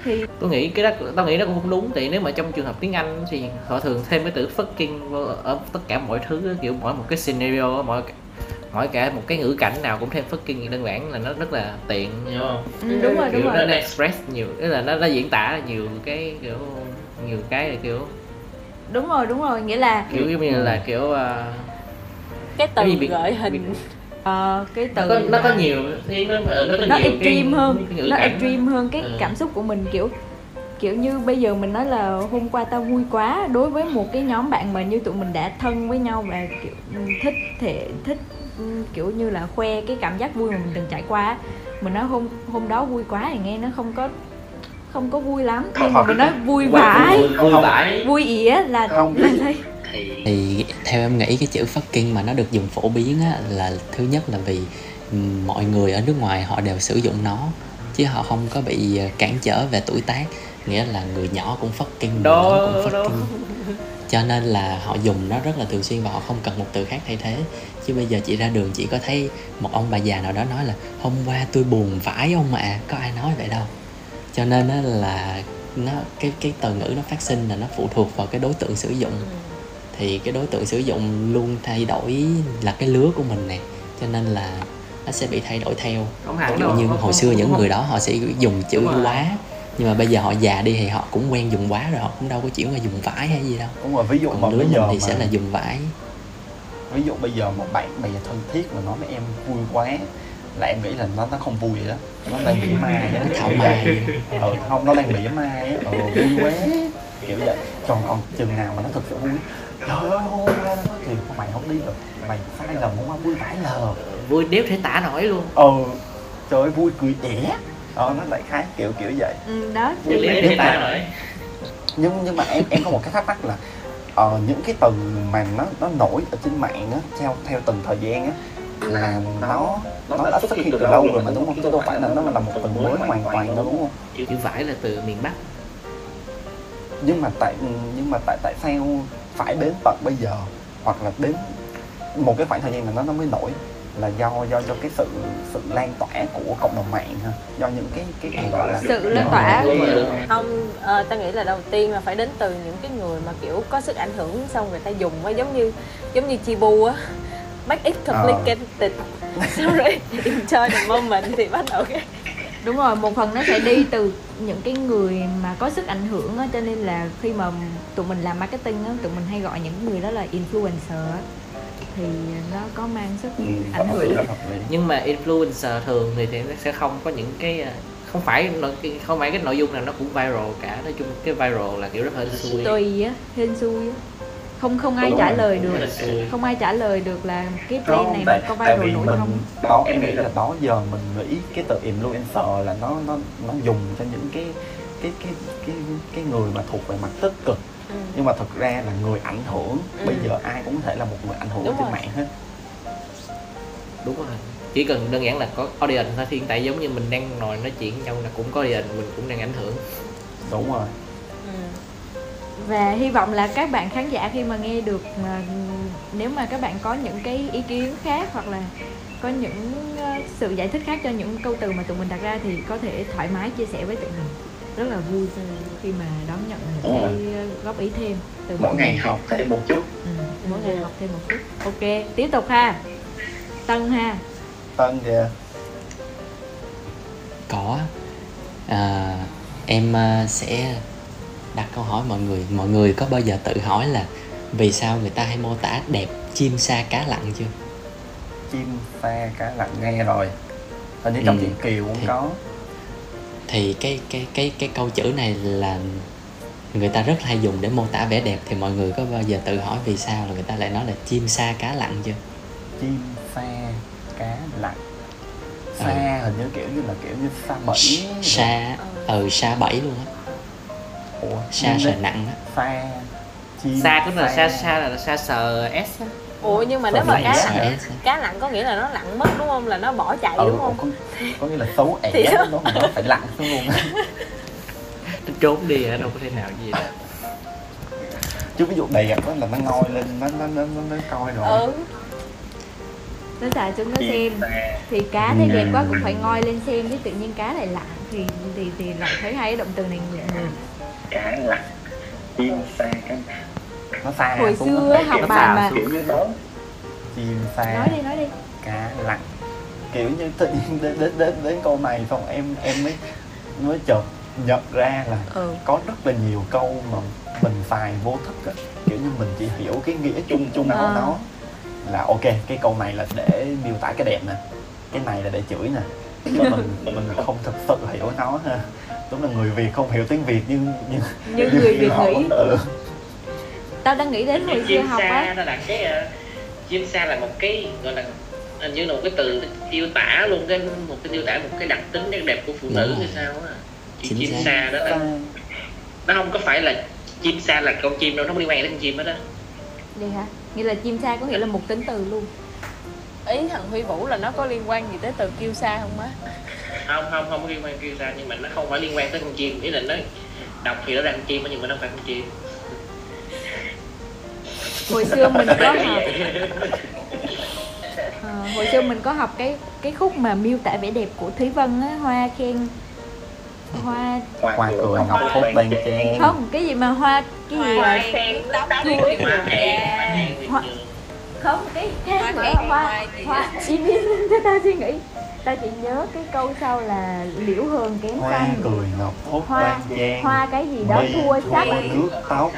thì tôi nghĩ cái đó tôi nghĩ nó cũng không đúng. Thì nếu mà trong trường hợp tiếng Anh thì họ thường thêm cái từ fucking vô ở tất cả mọi thứ á, kiểu mỗi một cái scenario á, mỗi mỗi cả một cái ngữ cảnh nào cũng thêm fucking đơn giản là nó rất là tiện. Hiểu không? Ừ, đúng rồi kiểu đúng nó, rồi. nó express nhiều tức là nó, nó diễn tả nhiều cái kiểu nhiều cái là kiểu đúng rồi đúng rồi. Nghĩa là kiểu giống như là kiểu ờ, cái từ Cái gì bị- gợi hình ờ, cái nó từ có nó có nhiều nó nó có nó nhiều extreme hơn. cái nó cảnh extreme hơn cái Ừ. cảm xúc của mình kiểu kiểu như bây giờ mình nói là hôm qua tao vui quá đối với một cái nhóm bạn mà như tụi mình đã thân với nhau và kiểu thích thể thích kiểu như là khoe cái cảm giác vui mà mình từng trải qua mình nói hôm hôm đó vui quá thì nghe nó không có không có vui lắm. Nhưng mà mình nói vui vãi. vui, vui vãi. Vui ỉa là Không. là thấy thì theo em nghĩ cái chữ fucking mà nó được dùng phổ biến á, là thứ nhất là vì mọi người ở nước ngoài họ đều sử dụng nó chứ họ không có bị ờ, cản trở về tuổi tác. Nghĩa là người nhỏ cũng fucking người Đó, lớn cũng đó. fucking. Cho nên là họ dùng nó rất là thường xuyên và họ không cần một từ khác thay thế. Chứ bây giờ chị ra đường chị có thấy một ông bà già nào đó nói là hôm qua tôi buồn vãi ông ạ có ai nói vậy đâu? Cho nên á là nó cái cái từ ngữ nó phát sinh là nó phụ thuộc vào cái đối tượng sử dụng thì cái đối tượng sử dụng luôn thay đổi là cái lứa của mình nè. Cho nên là nó sẽ bị thay đổi theo. Không hẳn ví dụ đâu như không- hồi xưa những không- người đó họ sẽ dùng chữ quá nhưng mà bây giờ họ già đi thì họ cũng quen dùng quá rồi họ cũng đâu có chuyển qua dùng vải hay gì đâu. Đúng rồi ví dụ mà còn lứa bây mình giờ thì mà, sẽ là dùng vải. Ví dụ bây giờ mà bạn bè thân thiết mà nói với em vui quá là em nghĩ là nó nó không vui vậy đó. Nó đang bị ma vậy đó. Thảo mai. Ờ không nó đang bị ma á ờ vui quá. Kiểu vậy. Còn còn chừng nào mà nó thực sự vui trời ơi hôm qua nó nói chuyện của mày không đi rồi mày sai lầm hôm qua vui vãi lờ vui đéo thể tả nổi luôn. Ờ trời ơi vui cười ẻ ờ nó lại khác kiểu kiểu vậy. Ừ, đó vui đéo thể tả nổi. Nhưng nhưng mà em em có một cái thắc mắc là ờ, những cái từ mà nó nó nổi ở trên mạng á theo theo từng thời gian á là nó nó đã xuất hiện từ lâu rồi mà đúng không? chứ đâu phải là nó là một từ mới hoàn toàn đâu đúng không? Chữ vải là từ miền bắc. Nhưng mà tại nhưng mà tại tại sao phải đến tận bây giờ hoặc là đến một cái khoảng thời gian này nó nó mới nổi là do do do cái sự sự lan tỏa của cộng đồng mạng ha. Do những cái cái, cái gọi là sự lan tỏa không ờ, ta nghĩ là đầu tiên là phải đến từ những cái người mà kiểu có sức ảnh hưởng xong người ta dùng á giống như giống như Chibu á. Make it complicated. Xong rồi enjoy the moment thì bắt đầu cái đúng rồi một phần nó sẽ đi từ những cái người mà có sức ảnh hưởng á cho nên là khi mà tụi mình làm marketing á tụi mình hay gọi những người đó là influencer á. Thì nó có mang sức ừ, ảnh hưởng. nhưng mà influencer thường thì thì nó sẽ không có những cái à, không phải nội không phải cái nội dung nào nó cũng viral cả. Nói chung cái viral là kiểu rất hên xui. Tùy á hên xui á không không ai trả lời được không ai trả lời được là cái trend Không, này tại, có tại vì viral nổi mình không đó em nghĩ là đó giờ mình nghĩ cái từ influencer là nó nó nó dùng cho những cái cái cái cái cái người mà thuộc về mặt tích cực ừ. nhưng mà thực ra là người ảnh hưởng Ừ. bây giờ ai cũng có thể là một người ảnh hưởng Đúng trên rồi. mạng hết đúng rồi chỉ cần đơn giản là có audience thôi hiện tại giống như mình đang ngồi nói chuyện nhau là cũng có audience mình cũng đang ảnh hưởng đúng rồi. Và hy vọng là các bạn khán giả khi mà nghe được mà nếu mà các bạn có những cái ý kiến khác hoặc là có những ờ, sự giải thích khác cho những câu từ mà tụi mình đặt ra thì có thể thoải mái chia sẻ với tụi mình. Rất là vui khi mà đón nhận những rồi. cái ờ, góp ý thêm từ mỗi ngày học thêm một chút. Ừ, mỗi ngày học thêm một chút. Ok tiếp tục ha. Tân ha. Tên kìa. Có. À, em à, sẽ đặt câu hỏi mọi người. Mọi người có bao giờ tự hỏi là vì sao người ta hay mô tả đẹp chim sa cá lặn chưa? Chim sa cá lặn nghe rồi. Hình như trong Ừ. chuyện kiều cũng Thì- có. thì cái cái cái cái câu chữ này là người ta rất hay dùng để mô tả vẻ đẹp. Thì mọi người có bao giờ tự hỏi vì sao là người ta lại nói là chim sa cá lặn chưa? Chim sa cá lặn. Ừ. sa hình như kiểu như là kiểu như sa bẫy. Sa ừ sa bảy luôn á Ủa, sa nhưng sờ đấy- nặng á. Sa chim xa cũng là xa xa là xa sờ s á. ủa nhưng mà nếu mà cá á. cá lặn có nghĩa là nó lặn mất đúng không? Là nó bỏ chạy ừ, đúng không? có, có nghĩa là xấu ẻ Thì nó nó phải lặn xuống luôn nó trốn đi ở đâu có thể nào gì đâu. Chứ ví dụ đẹp á là nó ngoi lên nó nó nó nó, nó coi rồi. Ừ. Nó xài chúng nó xem. thì cá thấy đẹp quá cũng phải ngoi lên xem chứ tự nhiên cá lại lặn thì thì thì lại thấy hay động từ này người cá lặn chim sa cá nó xa hồi xuống xưa học bài mà. kiểu như đó. Chim sa. Nói đi nói đi. Cá lặn. Kiểu như tự nhiên đến đến đến, đến câu này xong em em mới mới chợt nhận ra là ừ. có rất là nhiều câu mà mình xài vô thức á. Kiểu như mình chỉ hiểu cái nghĩa chung chung của Ờ. nó. Là ok cái câu này là để miêu tả cái đẹp nè. Cái này là để chửi nè. Chứ mình mình không thực sự hiểu nó ha đúng là người việt không hiểu tiếng việt nhưng nhưng như người việt nghĩ. tự tao đang nghĩ đến hồi xưa chim học sa á. nó là cái ờ, chim sa là một cái gọi là hình như là một cái từ tiêu tả luôn cái một cái tiêu tả một cái đặc tính nét đẹp của phụ nữ hay sao á. Chim, chim sa đó là nó không có phải là chim sa là con chim đâu nó không liên quan đến con chim hết á. Vậy hả? Nghĩa là chim sa có nghĩa là một tính từ luôn ý thằng huy vũ là nó có liên quan gì tới từ kiêu sa không á không không không có liên quan kêu ra nhưng mà nó không phải liên quan tới con chim ý là nó đọc thì nó ra con chim nhưng mà nó không phải con chim hồi xưa mình có học Ờ, hồi xưa mình có học cái cái khúc mà miêu tả vẻ đẹp của thúy vân á hoa khen hoa hoa cười ngọc thốt ban trang không cái gì mà hoa cái gì là Hoa- không cái cái Hoa mà hoa hoa im im cho tao suy nghĩ. Tao chỉ nhớ cái câu sau là liễu hường kém hoa xanh. cười ngọc thốt Hoa- trang hoa cái gì đó mây thua sắc. nước tóc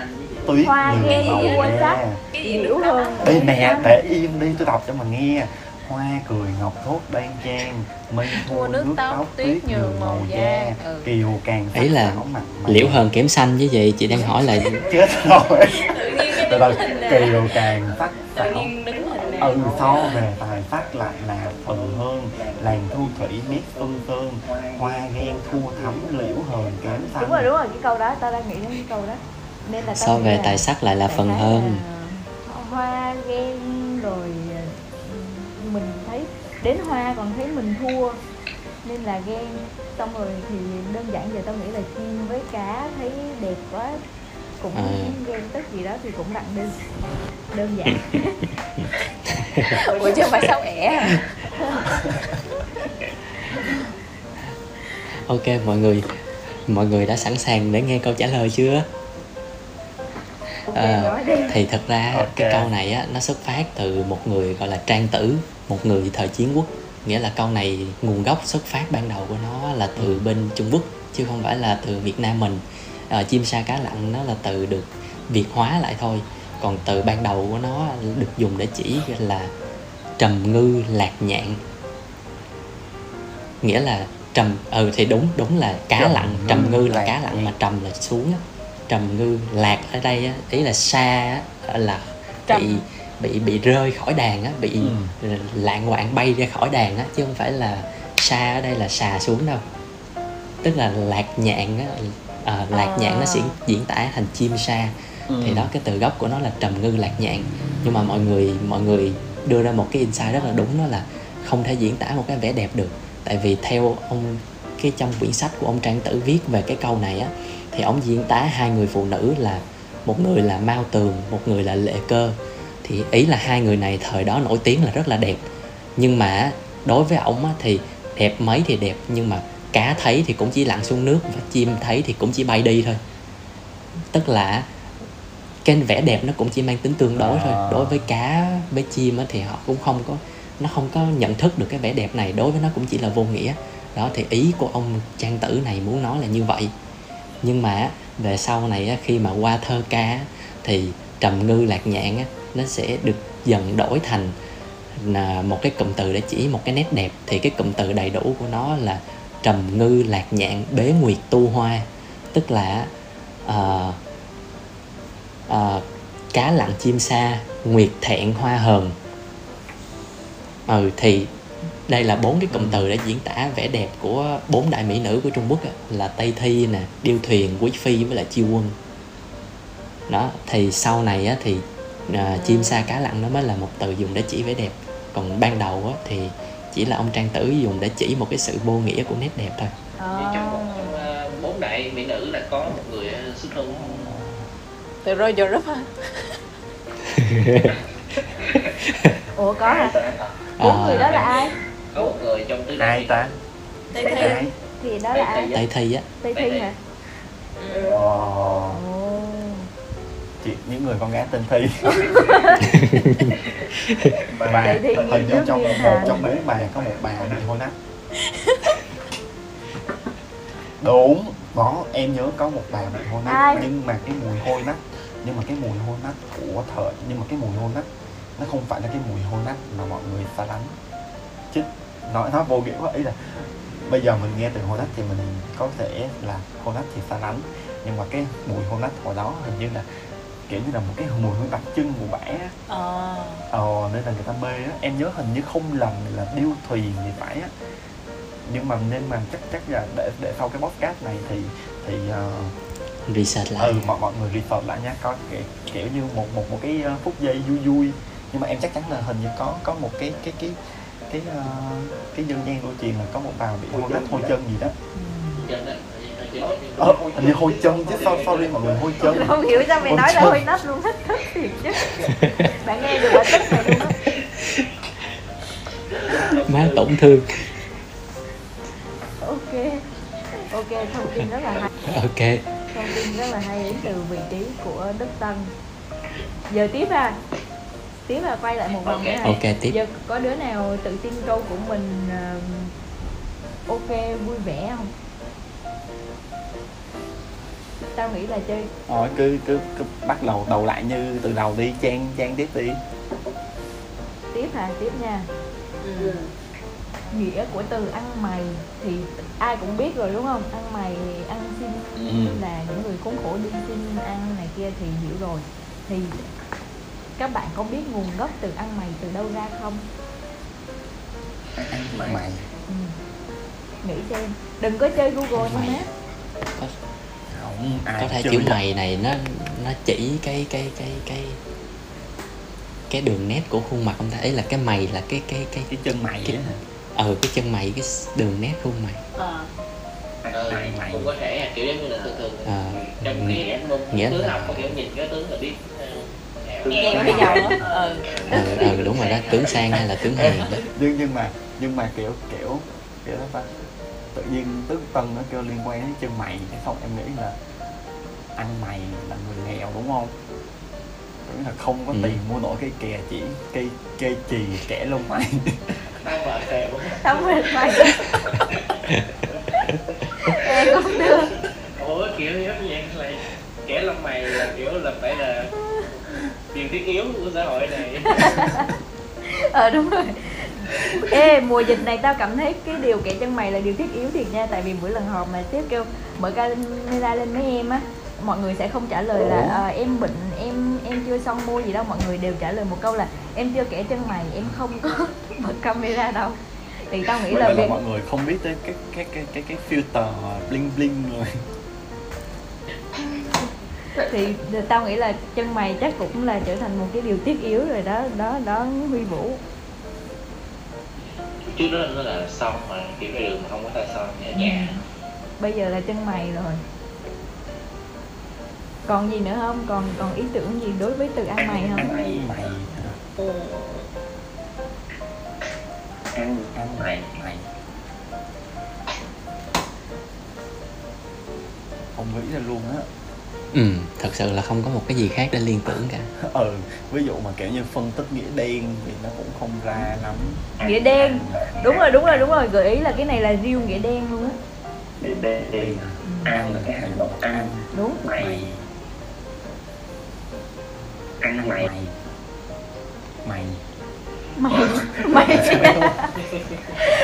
tuyết Hoa màu thua sắc. da liễu hường Ê nè, để im đi, tôi đọc cho mà nghe. Hoa cười ngọc thốt ban trang Mây thua nước tóc tuyết nhường màu da. Ừ. Kiều càng Ý là liễu hờn kém xanh với gì? Chị đang hỏi là Chết rồi. Tự nhiên cái Từ từ, Kiều càng sắc tự nhiên đứng hình nè Ừ, so về tài sắc lại là phần hơn Làng thu thủy nét xuân sơn Hoa ghen thua thắm liễu hờn kém xanh đúng rồi đúng rồi cái câu đó tao đang nghĩ đến cái câu đó. Nên là tao so về là tài sắc lại là phần hơn. là hoa ghen rồi ừ, mình thấy đến hoa còn thấy mình thua. Nên là ghen. Xong rồi thì đơn giản giờ tao nghĩ là chim với cá thấy đẹp quá cũng À. ghen tức gì đó thì cũng đặt đi. Đơn giản. Ủa chứ không phải sao ẻ. Ok mọi người. Mọi người đã sẵn sàng để nghe câu trả lời chưa? Ok À, thì thật ra Ok. cái câu này á nó xuất phát từ một người gọi là trang tử một người thời chiến quốc. Nghĩa là câu này nguồn gốc xuất phát ban đầu của nó là từ bên trung quốc chứ không phải là từ việt nam mình à, chim sa cá lặn nó là từ được việt hóa lại thôi. Còn từ ban đầu của nó được dùng để chỉ là trầm ngư lạc nhạn. Nghĩa là trầm ừ thì đúng đúng là cá Trầm lặn ngư, trầm ngư là cá lặn mà trầm là xuống trầm ngư lạc ở đây á, ý là xa á, là Trầm. bị bị bị rơi khỏi đàn á bị Ừ. lạng quạng bay ra khỏi đàn á chứ không phải là xa ở đây là xà xuống đâu. Tức là lạc nhạn á à, lạc nhạn nó sẽ diễn tả thành chim sa. Ừ. thì đó cái từ gốc của nó là trầm ngư lạc nhạn. Nhưng mà mọi người mọi người đưa ra một cái insight rất là đúng đó là không thể diễn tả một cái vẻ đẹp được. Tại vì theo ông cái trong quyển sách của ông trang tử viết về cái câu này á thì ông diễn tả hai người phụ nữ là một người là mao tường một người là lệ cơ. Thì ý là hai người này thời đó nổi tiếng là rất là đẹp. Nhưng mà đối với ổng á, thì đẹp mấy thì đẹp nhưng mà cá thấy thì cũng chỉ lặn xuống nước và chim thấy thì cũng chỉ bay đi thôi. Tức là cái vẻ đẹp nó cũng chỉ mang tính tương đối thôi. À. đối với cá với chim thì họ cũng không có nó không có nhận thức được cái vẻ đẹp này. Đối với nó cũng chỉ là vô nghĩa. Đó thì ý của ông trang tử này muốn nói là như vậy. Nhưng mà về sau này khi mà qua thơ ca thì trầm ngư lạc nhạn nó sẽ được dần đổi thành là một cái cụm từ để chỉ một cái nét đẹp. Thì cái cụm từ đầy đủ của nó là trầm ngư lạc nhạn bế nguyệt tu hoa tức là uh, uh, cá lặn chim sa nguyệt thẹn hoa hờn. Ừ thì đây là bốn cái cụm từ để diễn tả vẻ đẹp của bốn đại mỹ nữ của Trung Quốc là Tây Thi nè, Điêu Thuyền, Quý Phi với lại Chiêu Quân. Đó thì sau này á, thì à, chim sa cá lặn nó mới là một từ dùng để chỉ vẻ đẹp. Còn ban đầu á, thì chỉ là ông trang tử dùng để chỉ một cái sự vô nghĩa của nét đẹp thôi. Ờ. trong bốn, ờ, bốn đại mỹ nữ là có một người ờ, xuất không? từ Roger Ruff hả? Ủa có hả? À, bốn người đó là ai? có một người trong tứ ai đại ta Tây Thi. Thì đó là ai? Tây Thi á. Tây thi hả? Chị những người con gái tên thi bà hình như trong một trong mấy bà có một bà bị hôn nách đúng có em nhớ có một bà bị hôn nách Ai? nhưng mà cái mùi hôi nách nhưng mà cái mùi hôi nách của thời nhưng mà cái mùi hôi nách nó không phải là cái mùi hôi nách mà mọi người xa lánh chứ nói nó vô nghĩa quá ý là bây giờ mình nghe từ hôi nách thì mình có thể là hôi nách thì xa lánh nhưng mà cái mùi hôi nách hồi đó hình như là kiểu như là một cái mùi hương đặc trưng của bả á. ờ. Ờ nên là người ta mê á. Em nhớ hình như không lầm là điêu thuyền thì phải á. Nhưng mà nên mà chắc chắc là để để sau cái podcast này thì thì uh, research lại. ừ mọi mọi người research lại nha. Có kiểu, kiểu như một một một cái ờ, phút giây vui vui. Nhưng mà em chắc chắn là hình như có có một cái cái cái cái ờ, cái dân gian lưu truyền là có một bà bị hôi nách hôi chân gì đó ờ, hình như hôi chân chứ sao sorry mọi người hôi chân? Không hiểu sao mày Ôi nói là trời. hơi nách luôn thích thiệt chứ. Bạn nghe được bà tức này luôn á. Má tổn thương. Ok. Ok thông tin rất là hay. Ok. Thông tin rất là hay đến từ vị trí của đức tân. Giờ tiếp à tiếp là quay lại một vòng nữa này. Ok tiếp. Giờ có đứa nào tự tin câu của mình ờ, ok vui vẻ không tao nghĩ là chơi. Rồi cứ, cứ cứ bắt đầu đầu lại như từ đầu đi Trang Trang tiếp đi. Tiếp hả? Tiếp nha. Ừ. nghĩa của từ ăn mày thì ai cũng biết rồi đúng không? Ăn mày ăn xin Ừ. là những người khốn khổ đi xin ăn này kia thì hiểu rồi. Thì các bạn có biết nguồn gốc từ ăn mày từ đâu ra không? Mày. Ừ. nghĩ xem. Đừng có chơi google nha má không ai có thể vậy. mày này nó nó chỉ cái cái cái cái cái đường nét của khuôn mặt không ta? Ấy là cái mày là cái cái cái cái chân mày cái hả? ờ cái chân mày cái đường nét khuôn mày ờ, mày mày cũng có thể kiểu giống như là thường thường Ờ, trong môn nghĩa tướng là- học có kiểu nhìn cái tướng là biết ờ, nghe cái giàu á ừ ờ ờ đúng rồi đó tướng sang hay là tướng hèn đó. Nhưng nhưng mà nhưng mà kiểu kiểu kiểu đó ta. Tự nhiên tứ tân nó kêu liên quan đến chân mày cái xong em nghĩ là ăn mày là người nghèo đúng không? Tưởng là không có Ừ. tiền mua nổi cái kè chỉ cây cây chì kẻ lông mày. Không mệt mày. Em cũng được. Ủa kiểu giống như vậy là kẻ lông mày là kiểu là phải là điều thiết yếu của xã hội này. Ờ đúng rồi. Ê mùa dịch này tao cảm thấy cái điều kẻ chân mày là điều thiết yếu thiệt nha tại vì mỗi lần họp mà tiếp kêu mở camera lên mấy em á mọi người sẽ không trả lời là ờ, em bệnh em em chưa xong mua gì đâu. Mọi người đều trả lời một câu là em chưa kẻ chân mày em không có bật camera đâu. Thì tao nghĩ Vậy là là việc mọi người không biết tới cái cái cái cái cái filter bling bling rồi. Thì tao nghĩ là chân mày chắc cũng là trở thành một cái điều thiết yếu rồi đó đó đó huy vũ. Trước đó nó là son mà kiểu cái đường mà không có tay son nhẹ nhàng? Bây giờ là chân mày rồi còn gì nữa không? Còn còn ý tưởng gì đối với từ ăn mày không? Ăn mày hả? ăn ăn mày mày. Không nghĩ ra luôn á. Ừ thật sự là không có một cái gì khác để liên tưởng cả. Ừ ví dụ mà kiểu như phân tích nghĩa đen thì nó cũng không ra lắm. Nghĩa đen. Đúng rồi đúng rồi đúng rồi. Gợi ý là cái này là riêu nghĩa đen luôn á. Để để để ăn là cái hành động ăn. Đúng. Mày ăn mày. Mày. Mày. Mày.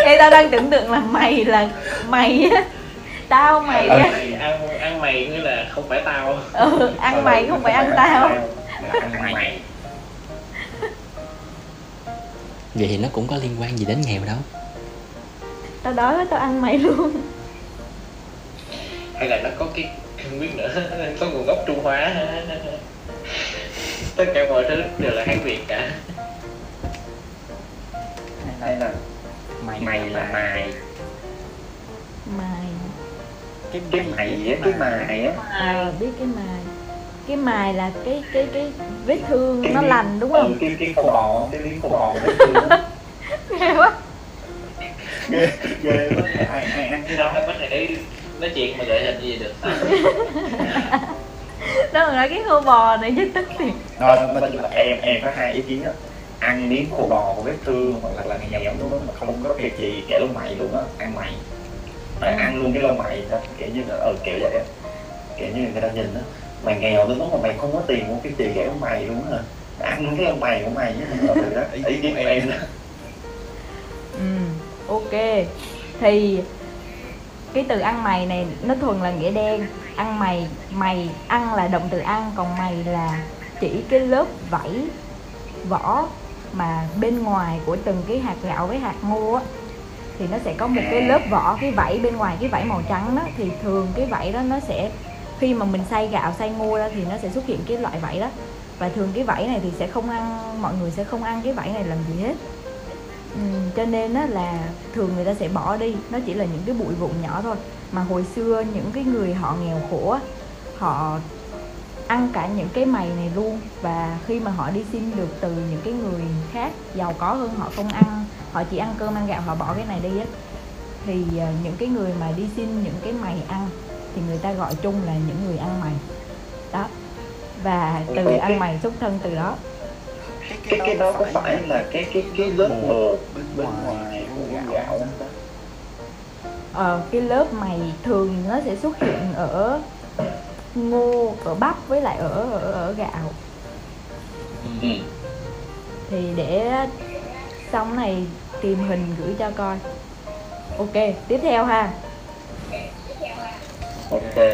Ê, tao đang tưởng tượng là mày là mày á. Tao mày á. Ăn ăn mày nghĩa là không phải tao. Ừ, ăn mày không phải ăn tao. ăn mày. Vậy thì nó cũng có liên quan gì đến nghèo đâu. Tao đói quá tao ăn mày luôn. Hay là nó có cái không biết nữa có nguồn gốc trung hóa tất cả mọi thứ đều là hán việt cả. Hay là mày mày là mày. mày. Cái cái mày á cái mày á. ờ biết cái mài cái mài là cái cái cái vết thương Cái nó lành đúng ừ, không cái cái khô bò. cái miếng đấy thương. Ghê quá. Ghê ghê quá. Ai ai ăn cái đó? Có thể nói chuyện mà gợi hình như vậy được đó là cái khô bò này chứ tức rồi nói chung là em em có hai ý kiến đó ăn miếng khô bò của vết thương hoặc là là nghèo giống đó mà không có việc gì kẻ lông mày luôn á. Ăn mày. Phải ăn luôn cái lông mày đó. Kiểu như là ờ kiểu vậy á. Kiểu như người ta nhìn đó mày nghèo đến lúc mà mày không có tiền mua cái tiền kẻ lông mày luôn á. Hả ăn luôn cái lông mày của mày mình đó ý kiến của em đó. Ừ ok. Thì cái từ ăn mày này nó thuần là nghĩa đen ăn mày mày ăn là động từ ăn còn mày là chỉ cái lớp vảy vỏ mà bên ngoài của từng cái hạt gạo với hạt ngô á thì nó sẽ có một cái lớp vỏ cái vảy bên ngoài cái vảy màu trắng đó thì thường cái vảy đó nó sẽ khi mà mình xay gạo xay ngô ra thì nó sẽ xuất hiện cái loại vảy đó. Và thường cái vảy này thì sẽ không ăn mọi người sẽ không ăn cái vảy này làm gì hết. Ừ, cho nên á là thường người ta sẽ bỏ đi nó chỉ là những cái bụi vụn nhỏ thôi mà hồi xưa những cái người họ nghèo khổ họ ăn cả những cái mày này luôn. Và khi mà họ đi xin được từ những cái người khác giàu có hơn họ không ăn họ chỉ ăn cơm ăn gạo họ bỏ cái này đi á. Thì à, những cái người mà đi xin những cái mày ăn thì người ta gọi chung là những người ăn mày. Đó. Và từ ăn mày xuất thân từ đó. Cái cái đó có phải là cái cái cái lớp bột bên bên ngoài ngoài của gạo không ta? Ờ, cái lớp mày thường nó sẽ xuất hiện ở ngô ở bắp với lại ở ở, ở gạo. Ừ. thì để xong này tìm hình gửi cho coi. Ok tiếp theo ha. Ok.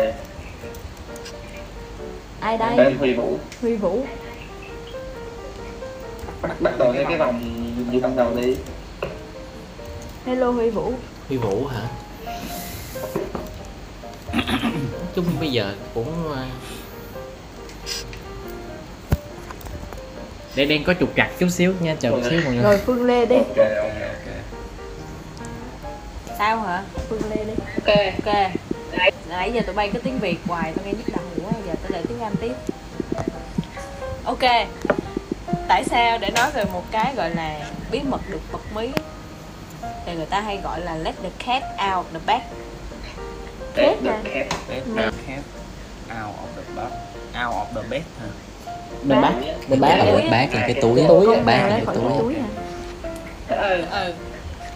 Ai đây? Bên huy vũ. Huy vũ. Bắt bắt đầu cái vòng như ban đầu đi. Hello huy vũ. Huy Vũ hả? Chung bây giờ cũng ờ, đây đang có trục trặc chút xíu nha chờ một xíu mọi người. Rồi phương lê đi. Ok ok sao hả? Phương lê đi. Ok. Ok. Nãy giờ tụi bay cứ tiếng việt hoài tao nghe nhức đầu quá giờ tao lại tiếng anh tiếp. Ok. Tại sao để nói về một cái gọi là bí mật được bật mí thì người ta hay gọi là let the cat out the bag. Let the cat Cat out of the bed out of the bed hả? Bên bác bên bác Dạ, là túi á. bác là cái túi túi mèo là cái túi cái ừ ừ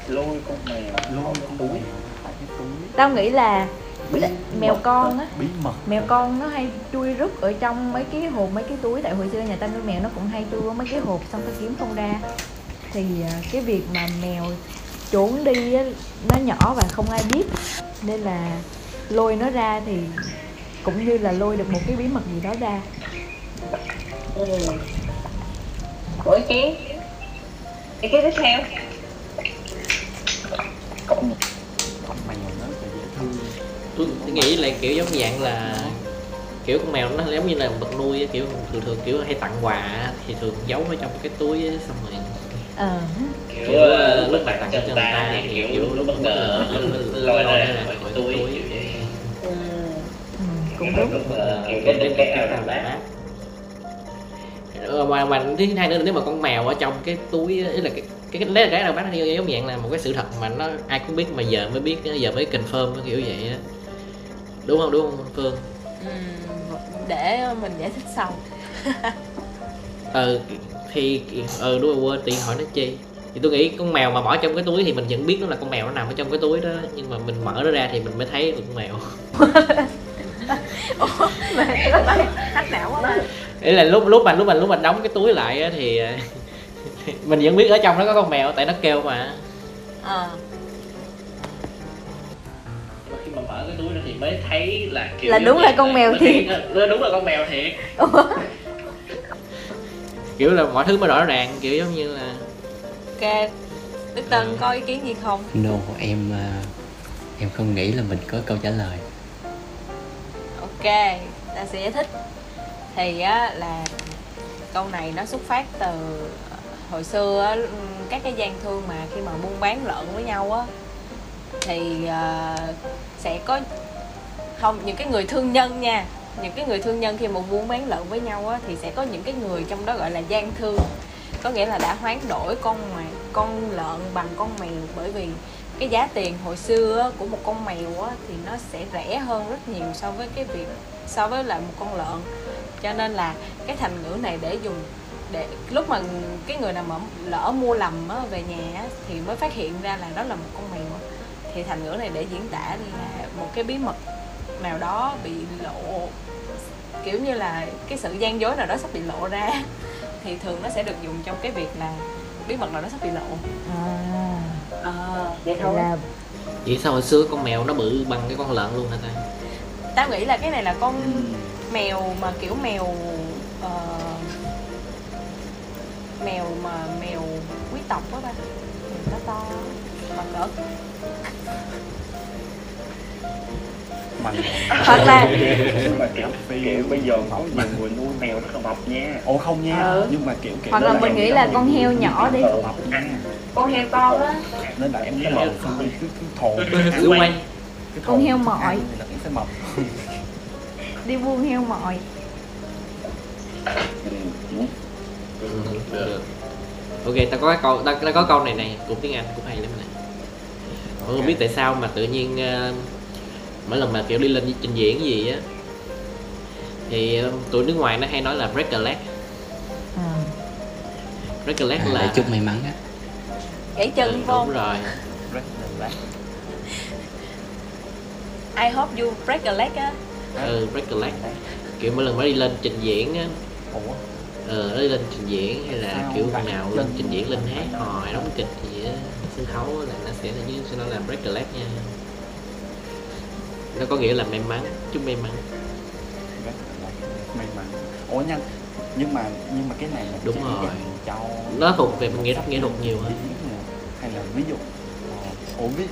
lôi con mèo lôi con túi. Cái tao nghĩ là bí mèo mật. con á. bí mật. Mèo con nó hay chui rút ở trong mấy cái hộp mấy cái túi. Tại hồi xưa nhà tao nuôi mèo nó cũng hay chui mấy cái hộp xong tao kiếm không ra. Thì à, cái việc mà mèo trốn đi á, nó nhỏ và không ai biết. Nên là lôi nó ra thì cũng như là lôi được một cái bí mật gì đó ra. Ừ. Ý kiến ý kiến tiếp theo? Con con mèo nó rất là dễ thương tôi, tôi nghĩ là kiểu giống dạng là kiểu con mèo nó giống như là vật nuôi á, kiểu thường thường kiểu hay tặng quà á, thì thường giấu ở trong cái túi á, xong rồi ờ. Kiểu ờ, lúc cho người ta thì kiểu kiểu lúc bất ngờ lôi ra là khỏi túi ừ ừ, cũng đúng. kiểu cái cái cái cái bát. Mà mà thứ hai nữa là nếu mà con mèo ở trong cái túi á, ý là cái cái cái lấy cái đâu bán thì giống dạng là một cái sự thật mà nó ai cũng biết mà giờ mới biết giờ mới confirm kiểu vậy á. Đúng không đúng không phương? Ừ để mình giải thích sau. Ờ thì ờ đúng rồi quên tiện hỏi nó chi. Thì tôi nghĩ con mèo mà bỏ trong cái túi thì mình vẫn biết nó là con mèo nó nằm ở trong cái túi đó nhưng mà mình mở nó ra thì mình mới thấy được con mèo. Hack não quá ý là lúc lúc mà lúc mình lúc mình đóng cái túi lại á, thì ờ, mình vẫn biết ở trong nó có con mèo tại nó kêu mà. Ờ. Mà khi mà mở cái túi ra thì mới thấy là kiểu Là đúng là con mèo thiệt. ờ, đúng là con mèo thiệt kiểu là mọi thứ mới rõ ràng kiểu giống như là ok đức tân có ý kiến gì không? No em à, em không nghĩ là mình có câu trả lời. Ok ta sẽ giải thích. Thì á là câu này nó xuất phát từ hồi xưa á, các cái gian thương mà khi mà buôn bán lợn với nhau á thì ờ, sẽ có không những cái người thương nhân nha những cái người thương nhân khi mà buôn bán lợn với nhau á thì sẽ có những cái người trong đó gọi là gian thương. Có nghĩa là đã hoán đổi con mà con lợn bằng con mèo. Bởi vì cái giá tiền hồi xưa á, của một con mèo á, thì nó sẽ rẻ hơn rất nhiều so với cái việc so với lại một con lợn. Cho nên là cái thành ngữ này để dùng để lúc mà cái người nào mà lỡ mua lầm á, về nhà á, thì mới phát hiện ra là đó là một con mèo. Thì thành ngữ này để diễn tả là một cái bí mật nào đó bị lộ kiểu như là cái sự gian dối nào đó sắp bị lộ ra thì thường nó sẽ được dùng trong cái việc là bí mật nào đó sắp bị lộ. À. À, vậy là vậy sao hồi xưa con mèo nó bự bằng cái con lợn luôn hả ta? Tao nghĩ là cái này là con mèo mà kiểu mèo ờ, mèo mà mèo quý tộc á ba mèo to to mà cỡ mà hoặc là nhưng mà kiểu kiểu bây giờ có nhiều người nuôi mèo rất là mập nha. Ồ không nha. Ừ. nhưng mà kiểu kiểu hoặc đó là mình nghĩ là con heo nhỏ đi. mập ăn. Con heo con á. Nên là em cái mập xong rồi cứ cứ thồn cứ quay Con heo mỏi. thì nó cũng sẽ mập đi buôn heo mồi Ừ, được. Ok ta có cái câu ta, ta có câu này này cũng tiếng anh cũng hay lắm này Mọi người biết tại sao mà tự nhiên ờ, mỗi lần mà kiểu đi lên trình diễn gì á thì ờ, tụi nước ngoài nó hay nói là break a leg. Ừ. break a leg à, là chúc may mắn á. Gãy Ừ, chân đúng không rồi. Rất là lát I hope you break a leg á. Ừ, break a leg. Kiểu mỗi lần mới đi lên trình diễn á ủa? ờ nó đi lên trình diễn hay là Sao kiểu bạn nào lên- trình diễn lên hát hò đóng kịch gì á sân khấu á là nó sẽ như sẽ nói là break a leg nha nó có nghĩa là may mắn chúc may mắn. May mắn. Ủa nhanh nhưng mà nhưng mà cái này là Đúng rồi. cho nó thuộc về nghệ thuật nghệ thuật nhiều hơn. Hay là ví dụ ờ, ủa ví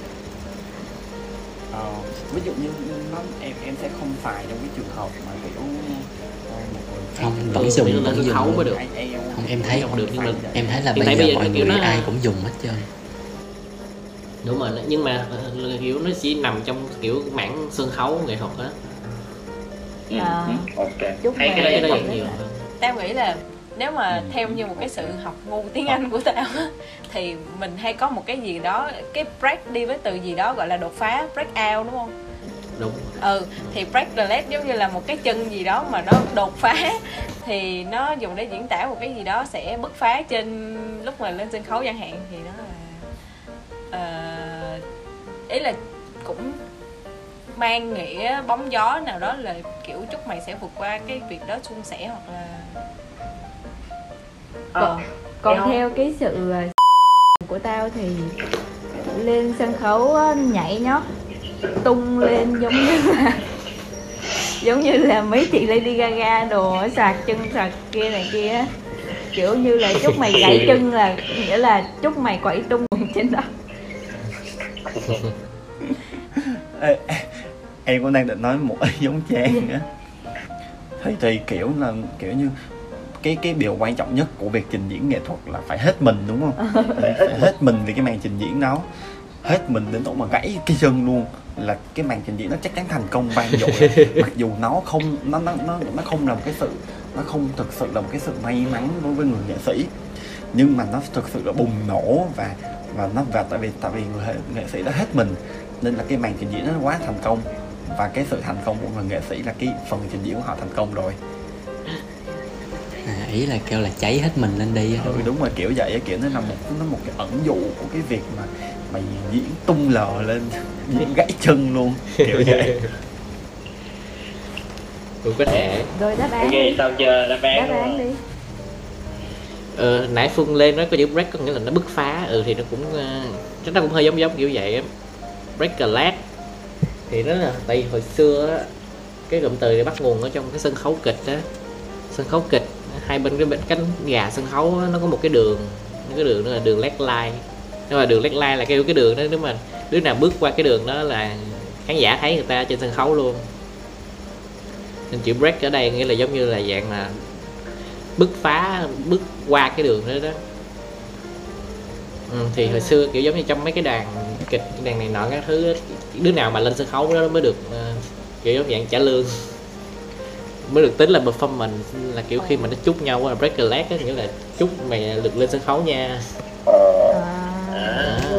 ờ, ví dụ như nó em em sẽ không phải trong cái trường hợp mà kiểu không vẫn dùng vẫn dùng khấu luôn. mới được. Không em thấy Không được, nhưng mà- em thấy là bây giờ mọi kiểu người ai cũng dùng hết trơn đúng rồi nhưng mà ờ, kiểu nó chỉ nằm trong kiểu mảng sân khấu nghệ thuật á. Ừ, À. ừ, ok. Chúc Hay mừng. cái cái đấy nhiều tao nghĩ là nếu mà Ừ. theo như một cái sự học ngu tiếng Anh của tao thì mình hay có một cái gì đó cái break đi với từ gì đó gọi là đột phá break out đúng không? Đúng. Ừ thì break the leg giống như là một cái chân gì đó mà nó đột phá thì nó dùng để diễn tả một cái gì đó sẽ bứt phá trên lúc mà lên sân khấu chẳng hạn thì nó là ờ, ý là cũng mang nghĩa bóng gió nào đó là kiểu chúc mày sẽ vượt qua cái việc đó suôn sẻ hoặc là còn còn Không. theo cái sự ờ, của tao thì lên sân khấu nhảy nhót tung lên giống như là giống như là mấy chị Lady Gaga đồ sạc chân sạc kia này kia á. kiểu như là chúc mày gãy chân là nghĩa là chúc mày quậy tung trên đó Ê, em cũng đang định nói một ý giống Trang á. Thì thì kiểu là kiểu như cái cái điều quan trọng nhất của việc trình diễn nghệ thuật là phải hết mình đúng không? Phải hết mình vì cái màn trình diễn đó. Hết mình đến nỗi mà gãy cái chân luôn là cái màn trình diễn nó chắc chắn thành công vang dội. Mặc dù nó không nó nó nó nó không là một cái sự nó không thực sự là một cái sự may mắn đối với người nghệ sĩ nhưng mà nó thực sự là bùng nổ và và nó và tại vì tại vì người hệ- nghệ sĩ đã hết mình nên là cái màn trình diễn nó quá thành công. Và cái sự thành công của người nghệ sĩ là cái phần trình diễn của họ thành công rồi. À, ý là kêu là cháy hết mình lên đi á, ừ, đúng rồi kiểu vậy á, kiểu nó là một nó một cái ẩn dụ của cái việc mà mày diễn tung lờ lên diễn gãy chân luôn kiểu vậy. Cũng có thể. Rồi đáp án ok tao chờ đáp án đáp án đi ờ, nãy phương lên nó có chữ break có nghĩa là nó bứt phá. Ừ thì nó cũng ờ, chắc nó cũng hơi giống giống kiểu vậy á. Break a leg thì nó là tại vì hồi xưa á, cái cụm từ này bắt nguồn ở trong cái sân khấu kịch á. Sân khấu kịch hai bên cái bên cánh gà sân khấu á, nó có một cái đường cái đường đó là đường leg line. Nhưng mà đường leg line là kêu cái đường đó nếu mà đứa nào bước qua cái đường đó là khán giả thấy người ta trên sân khấu luôn. Nên chữ break ở đây nghĩa là giống như là dạng là bứt phá bước qua cái đường đó đó. Ừ, thì hồi xưa kiểu giống như trong mấy cái đàn kịch đàn này nọ các thứ đứa nào mà lên sân khấu đó mới được ờ, kiểu giống dạng trả lương. Mới được tính là performance là kiểu khi mà nó chúc nhau là break a leg á nghĩa là chúc mày được lên sân khấu nha. À, Đó.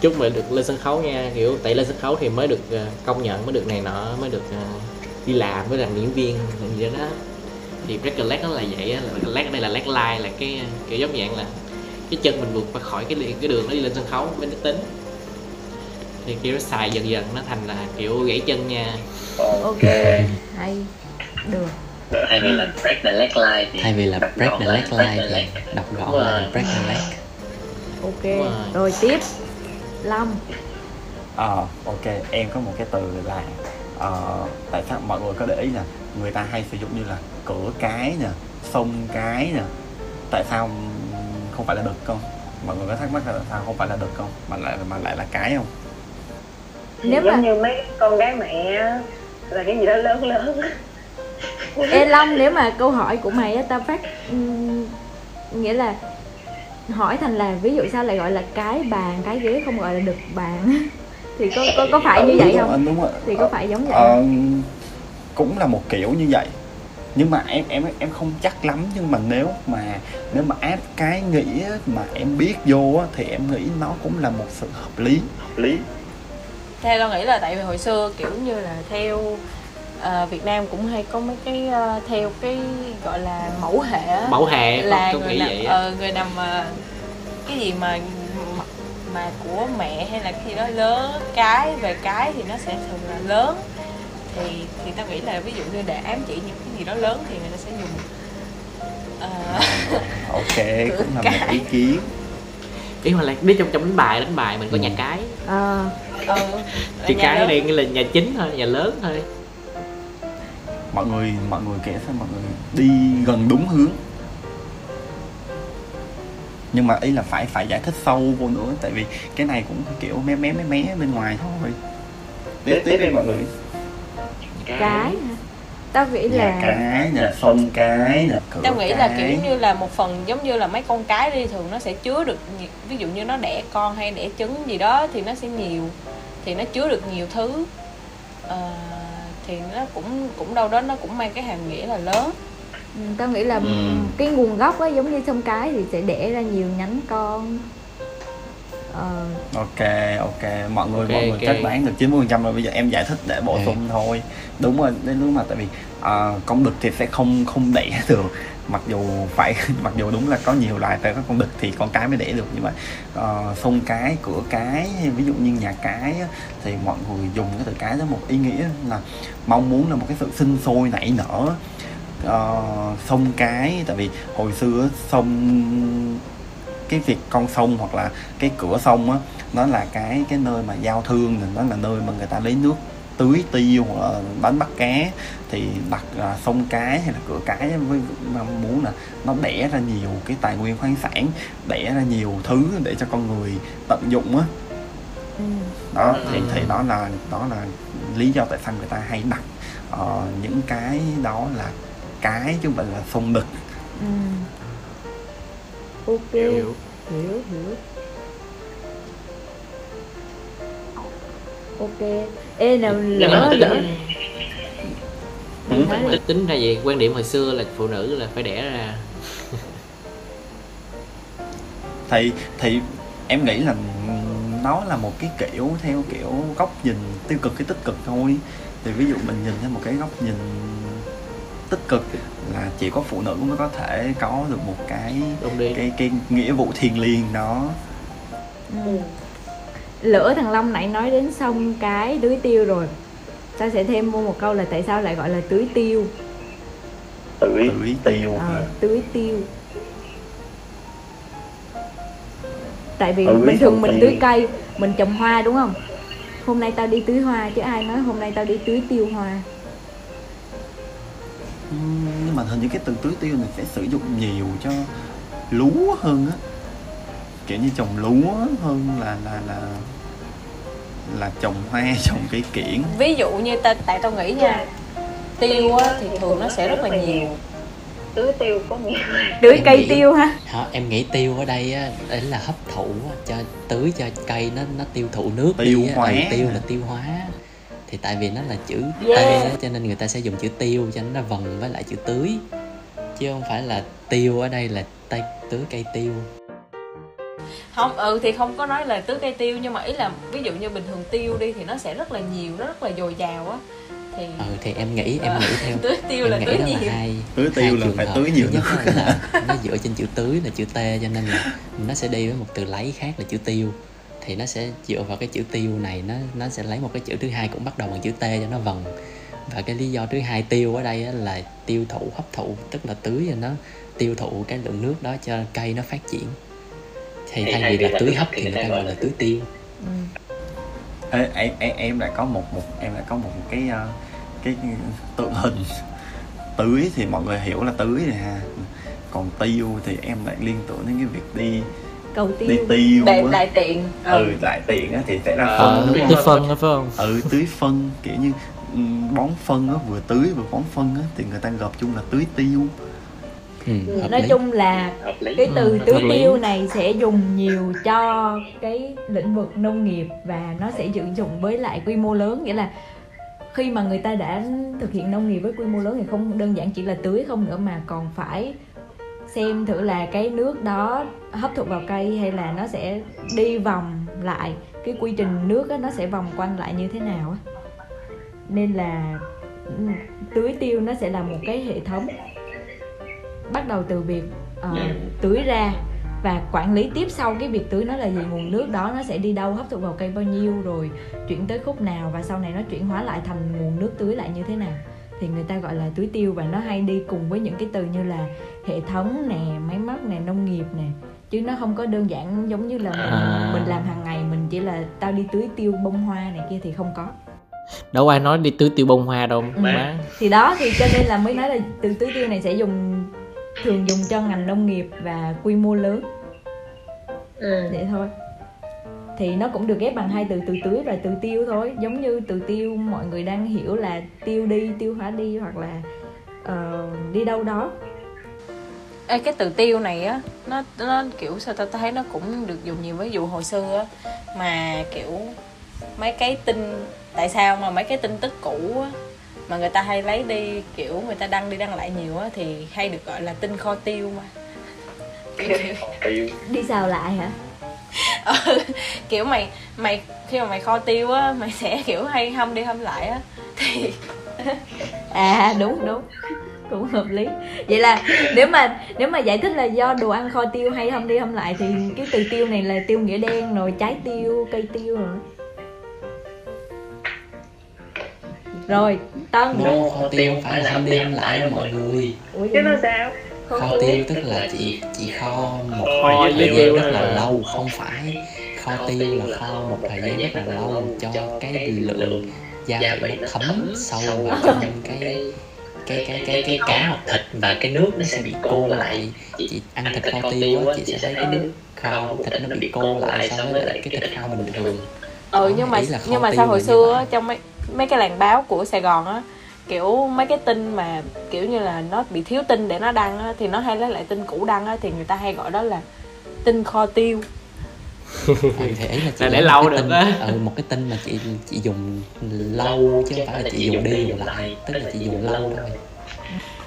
chúc mày được lên sân khấu nha kiểu tại lên sân khấu thì mới được ờ, công nhận mới được này nọ mới được ờ, đi làm mới làm diễn viên gì đó thì break a leg nó là vậy á break a leg ở đây là leg line là cái kiểu giống dạng là cái chân mình vượt qua khỏi cái cái đường nó đi lên sân khấu mới được tính. Thì kiểu nó xài dần dần nó thành là kiểu gãy chân nha. Ok. Hay. Được. Thay vì là break the leg line thì thay vì là break the là leg line thì đọc gọn là break the leg. Ok. Rồi. rồi tiếp. Lâm Ờ, ok, em có một cái từ là ờ, tại sao mọi người có để ý là người ta hay sử dụng như là cửa cái nè, sông cái nè. Tại sao không phải là đực không? Mọi người có thắc mắc là tại sao không phải là đực không? Mà lại mà lại là cái không? nếu giống mà như mấy con gái mẹ á, là cái gì đó lớn lớn Ê Long nếu mà câu hỏi của mày á tao phát ừm, nghĩa là hỏi thành là ví dụ sao lại gọi là cái bàn cái ghế không gọi là đực bàn thì có có có phải như vậy đúng không Rồi, đúng rồi. thì có phải giống vậy Ờ, không? cũng là một kiểu như vậy nhưng mà em em em không chắc lắm nhưng mà nếu mà nếu mà áp cái nghĩa mà em biết vô á, thì em nghĩ nó cũng là một sự hợp lý hợp lý theo tôi nghĩ là tại vì hồi xưa kiểu như là theo ờ, Việt Nam cũng hay có mấy cái ờ, theo cái gọi là mẫu hệ á. mẫu hệ là người nghĩ nằm vậy á. ờ, người nằm ờ, cái gì mà mà của mẹ hay là gì đó lớn cái về cái thì nó sẽ thường là lớn. Thì thì tao nghĩ là ví dụ như để ám chỉ những cái gì đó lớn thì người ta sẽ dùng ờ, ok cũng là một ý kiến. Ý mà là biết trong trong đánh bài đánh bài mình có Ừ. nhà cái. Ờ, ừ, thì nhà cái lớn. đây nghĩa là nhà chính thôi nhà lớn thôi. Mọi người mọi người kể sao mọi người đi gần đúng hướng nhưng mà ý là phải phải giải thích sâu vô nữa tại vì cái này cũng kiểu mé mé mé mé bên ngoài thôi. Tiếp tiếp đi mọi người. cái hả? tao nghĩ nhà là cái nè sông cái nè cửa tao nghĩ là cái. kiểu giống như là một phần giống như là mấy con cái đi thường nó sẽ chứa được ví dụ như nó đẻ con hay đẻ trứng gì đó thì nó sẽ nhiều thì nó chứa được nhiều thứ. Ờ, thì nó cũng cũng đâu đó nó cũng mang cái hàm nghĩa là lớn tao nghĩ là Ừ. cái nguồn gốc á giống như sông cái thì sẽ đẻ ra nhiều nhánh con. Ờ, ok ok mọi người Ok, mọi người ok. chắc đoán được 90 phần trăm rồi bây giờ em giải thích để bổ sung thôi. Đúng rồi đến lúc mà tại vì à, con đực thì sẽ không không đẻ được. Mặc dù phải mặc dù đúng là có nhiều loài tại có con đực thì con cái mới đẻ được nhưng mà uh, sông cái cửa cái hay ví dụ như nhà cái thì mọi người dùng cái từ cái đó một ý nghĩa là mong muốn là một cái sự sinh sôi nảy nở uh, sông cái tại vì hồi xưa sông cái việc con sông hoặc là cái cửa sông á nó là cái cái nơi mà giao thương nó là nơi mà người ta lấy nước tưới tiêu hoặc là đánh bắt cá. Thì đặt à, sông cái hay là cửa cái với mong muốn là nó đẻ ra nhiều cái tài nguyên khoáng sản đẻ ra nhiều thứ để cho con người tận dụng á. Ừ. đó thì thì đó là đó là lý do tại sao người ta hay đặt ờ, những cái đó là cái chứ không phải là sông đực Ừ. ok. Hiểu. hiểu. Hiểu ok. Ê nào mà lỡ tính, lỡ Ừ. Tính, tính ra vậy quan điểm hồi xưa là phụ nữ là phải đẻ ra. Thì thì em nghĩ là nó là một cái kiểu theo kiểu góc nhìn tiêu cực cái tích cực thôi. Thì ví dụ mình nhìn theo một cái góc nhìn tích cực là chỉ có phụ nữ mới có thể có được một cái cái cái nghĩa vụ thiêng liêng đó. Ừ. lỡ thằng long nãy nói đến sông cái tưới tiêu rồi. Ta sẽ thêm vô một câu là tại sao lại gọi là tưới tiêu? Tưới tưới tiêu. Ờ, tưới tiêu. Tại vì Tưới bình thường xong mình tiêu. tưới cây mình trồng hoa đúng không? Hôm nay tao đi tưới hoa chứ ai nói hôm nay tao đi tưới tiêu hoa nhưng mà hình như cái từ tưới tiêu này sẽ sử dụng nhiều cho lúa hơn á. Kiểu như trồng lúa hơn là là là là trồng hoa trồng cây kiển. Ví dụ như ta tại tao nghĩ nha tiêu á, thì thường nó sẽ rất là nhiều. Tưới tiêu có nghĩa tưới Em cây nghĩ- tiêu ha Hả, em nghĩ tiêu ở đây á, đấy là hấp thụ á, cho tưới cho cây nó nó tiêu thụ nước Tiêu đi á. hóa. Ừ, tiêu là tiêu hóa thì tại vì nó là chữ Yeah. T đó, cho nên người ta sẽ dùng chữ tiêu cho nó vần với lại chữ tưới. Chứ không phải là tiêu ở đây là tay tưới cây tiêu. Không ừ thì không có nói là tưới cây tiêu nhưng mà ý là ví dụ như bình thường tiêu đi thì nó sẽ rất là nhiều nó rất là dồi dào á. Thì ừ thì em nghĩ em nghĩ theo. Tưới tiêu em là nghĩ tưới nhiều là hai Tưới tiêu hai là phải hợp. tưới nhiều nhất. là nó dựa trên chữ tưới là chữ t cho nên là nó sẽ đi với một từ lấy khác là chữ tiêu thì nó sẽ dựa vào cái chữ tiêu này nó nó sẽ lấy một cái chữ thứ hai cũng bắt đầu bằng chữ t cho nó vần. Và cái lý do thứ hai tiêu ở đây á là tiêu thụ hấp thụ tức là tưới cho nó tiêu thụ cái lượng nước đó cho cây nó phát triển. Thì thay vì là tưới hấp thì người ta gọi là tưới tiêu. Ừ. Ê, em, em em lại có một một em lại có một cái ờ, cái tượng hình. Tưới thì mọi người hiểu là tưới này ha. Còn tiêu thì em lại liên tưởng đến cái việc đi cầu đi tiêu. tiêu đại, á. đại tiện ừ đại tiện á thì sẽ ờ phân đúng tưới phân đó phải không? Ừ tưới phân kiểu như ừm, bón phân á vừa tưới vừa bón phân á thì người ta gộp chung là tưới tiêu. Ừ, nói lý. chung là cái từ Ừ, tưới tiêu này sẽ dùng nhiều cho cái lĩnh vực nông nghiệp và nó sẽ sử dụng với lại quy mô lớn. Nghĩa là khi mà người ta đã thực hiện nông nghiệp với quy mô lớn thì không đơn giản chỉ là tưới không nữa mà còn phải xem thử là cái nước đó hấp thụ vào cây hay là nó sẽ đi vòng lại. Cái quy trình nước á, nó sẽ vòng quanh lại như thế nào nên là ừ, tưới tiêu nó sẽ là một cái hệ thống. Bắt đầu từ việc ờ, tưới ra và quản lý tiếp sau cái việc tưới nó là gì nguồn nước đó nó sẽ đi đâu hấp thụ vào cây bao nhiêu rồi chuyển tới khúc nào và sau này nó chuyển hóa lại thành nguồn nước tưới lại như thế nào. Thì người ta gọi là tưới tiêu và nó hay đi cùng với những cái từ như là hệ thống nè máy móc nè nông nghiệp nè. Chứ nó không có đơn giản giống như là mình À. mình làm hàng ngày mình chỉ là tao đi tưới tiêu bông hoa này kia thì không có. Đâu ai nói đi tưới tiêu bông hoa đâu Ừ. má. Thì đó thì cho nên là mới nói là từ tưới tiêu này sẽ dùng thường dùng cho ngành nông nghiệp và quy mô lớn. Ừ. vậy thôi. Thì nó cũng được ghép bằng hai từ từ tưới và từ tiêu thôi. Giống như từ tiêu mọi người đang hiểu là tiêu đi tiêu hóa đi hoặc là ờ, đi đâu đó Ê, cái từ tiêu này á nó nó kiểu sao ta thấy nó cũng được dùng nhiều ví dụ hồi xưa á. Mà kiểu mấy cái tin tại sao mà mấy cái tin tức cũ á mà người ta hay lấy đi kiểu người ta đăng đi đăng lại nhiều á thì hay được gọi là tin kho tiêu mà. Kiểu, đi xào lại hả? Ừ, kiểu mày mày khi mà mày kho tiêu á mày sẽ kiểu hay hâm đi hâm lại á. Thì à đúng đúng cũng hợp lý. Vậy là nếu mà nếu mà giải thích là do đồ ăn kho tiêu hay hâm đi hâm lại thì cái từ tiêu này là tiêu nghĩa đen rồi trái tiêu cây tiêu rồi. Rồi tân. No kho tiêu không phải là hâm đi hâm lại đâu mọi người. Ủa chứ nó sao? Kho tiêu tức là chị chị kho một Kho thời tiêu gian rất là- lâu không phải. Kho tiêu là kho một thời gian rất là lâu cho cái lượng gia vị nó thấm sâu vào trong cái cái cái cái cái cá hoặc thịt và cái nước nó sẽ bị cô lại chị ăn thịt kho tiêu á chị sẽ thấy cái nước kho thịt nó bị cô lại so với lại cái thịt kho bình thường. ừ nhưng mà nhưng mà sao hồi xưa á, trong mấy mấy cái làng báo của sài gòn á kiểu mấy cái tin mà kiểu như là nó bị thiếu tin để nó đăng á thì nó hay lấy lại tin cũ đăng á thì người ta hay gọi đó là tin kho tiêu ừ, thì ấy là chị Là để lâu được tin- á. ừ, một cái tin mà chị chị dùng lâu chứ không phải là chị dùng đi dùng lại tức là chị dùng lâu thôi.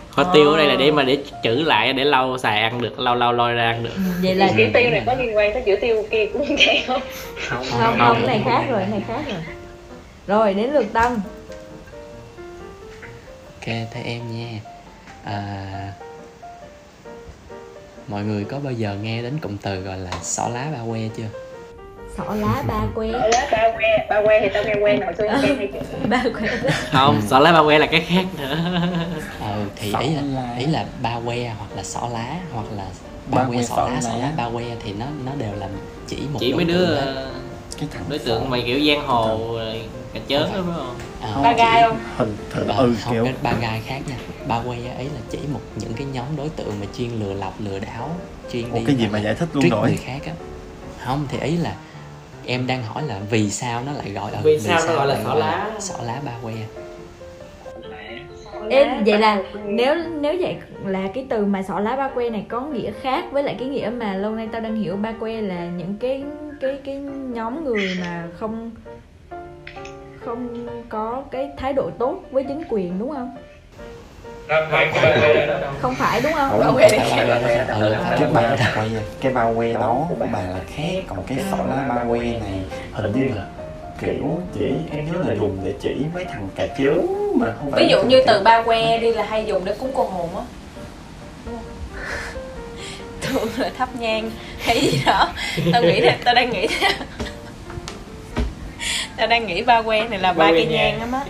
kho tiêu ở đây là để mà để trữ lại để lâu xài ăn được lâu lâu lôi ra ăn được. Ừ, vậy là chữ tiêu này có liên quan tới chữ tiêu kia cũng vậy không không không cái này khác rồi cái này khác rồi. Rồi đến lượt tân ok thế em nha. À, mọi người có bao giờ nghe đến cụm từ gọi là xỏ lá ba que chưa? Xỏ lá ba que. Ở đó ba que. Ba que thì tao nghe quen xưa tao nghe hay chữ ba que. Không sợ lấy ba que là cái khác nữa. Ờ thì Xỏ ý là lá. ý là ba que hoặc là xỏ lá hoặc là ba, Ba que xỏ xỏ lá xỏ lá. lá ba que thì nó nó đều là chỉ một chỉ mấy đứa ờ, cái thằng đối tượng mày kiểu giang hồ rồi cà chớn đó phải không À, ba gai không? hình thử Ờ, ừ không kiểu ba gai khác nha. Ba que ấy là chỉ một những cái nhóm đối tượng mà chuyên lừa lọc lừa đảo chuyên một đi cái gì mà là giải thích luôn rồi? người khác á. Không thì ý là em đang hỏi là vì sao nó lại gọi ờ, Vì sao nó gọi là xỏ lá? xỏ lá ba que Ê, vậy là nếu nếu vậy là cái từ mà xỏ lá ba que này có nghĩa khác với lại cái nghĩa mà lâu nay tao đang hiểu ba que là những cái cái cái nhóm người mà không không có cái thái độ tốt với chính quyền đúng không? Không phải đúng không? Không que phải. Ừ, cái ba que cái ba que đó của bà là khác. Còn cái xỏ lá ba que này hình như là kiểu chỉ em nhớ là dùng để chỉ mấy thằng cà chớn mà không phải ví dụ như từ ba que đi là hay dùng để cúng cô hồn á. Thường là thắp nhang. Hay gì đó. Tao nghĩ là tao đang nghĩ tao đang nghĩ ba que này là Ba ba cây nhang. nhang á má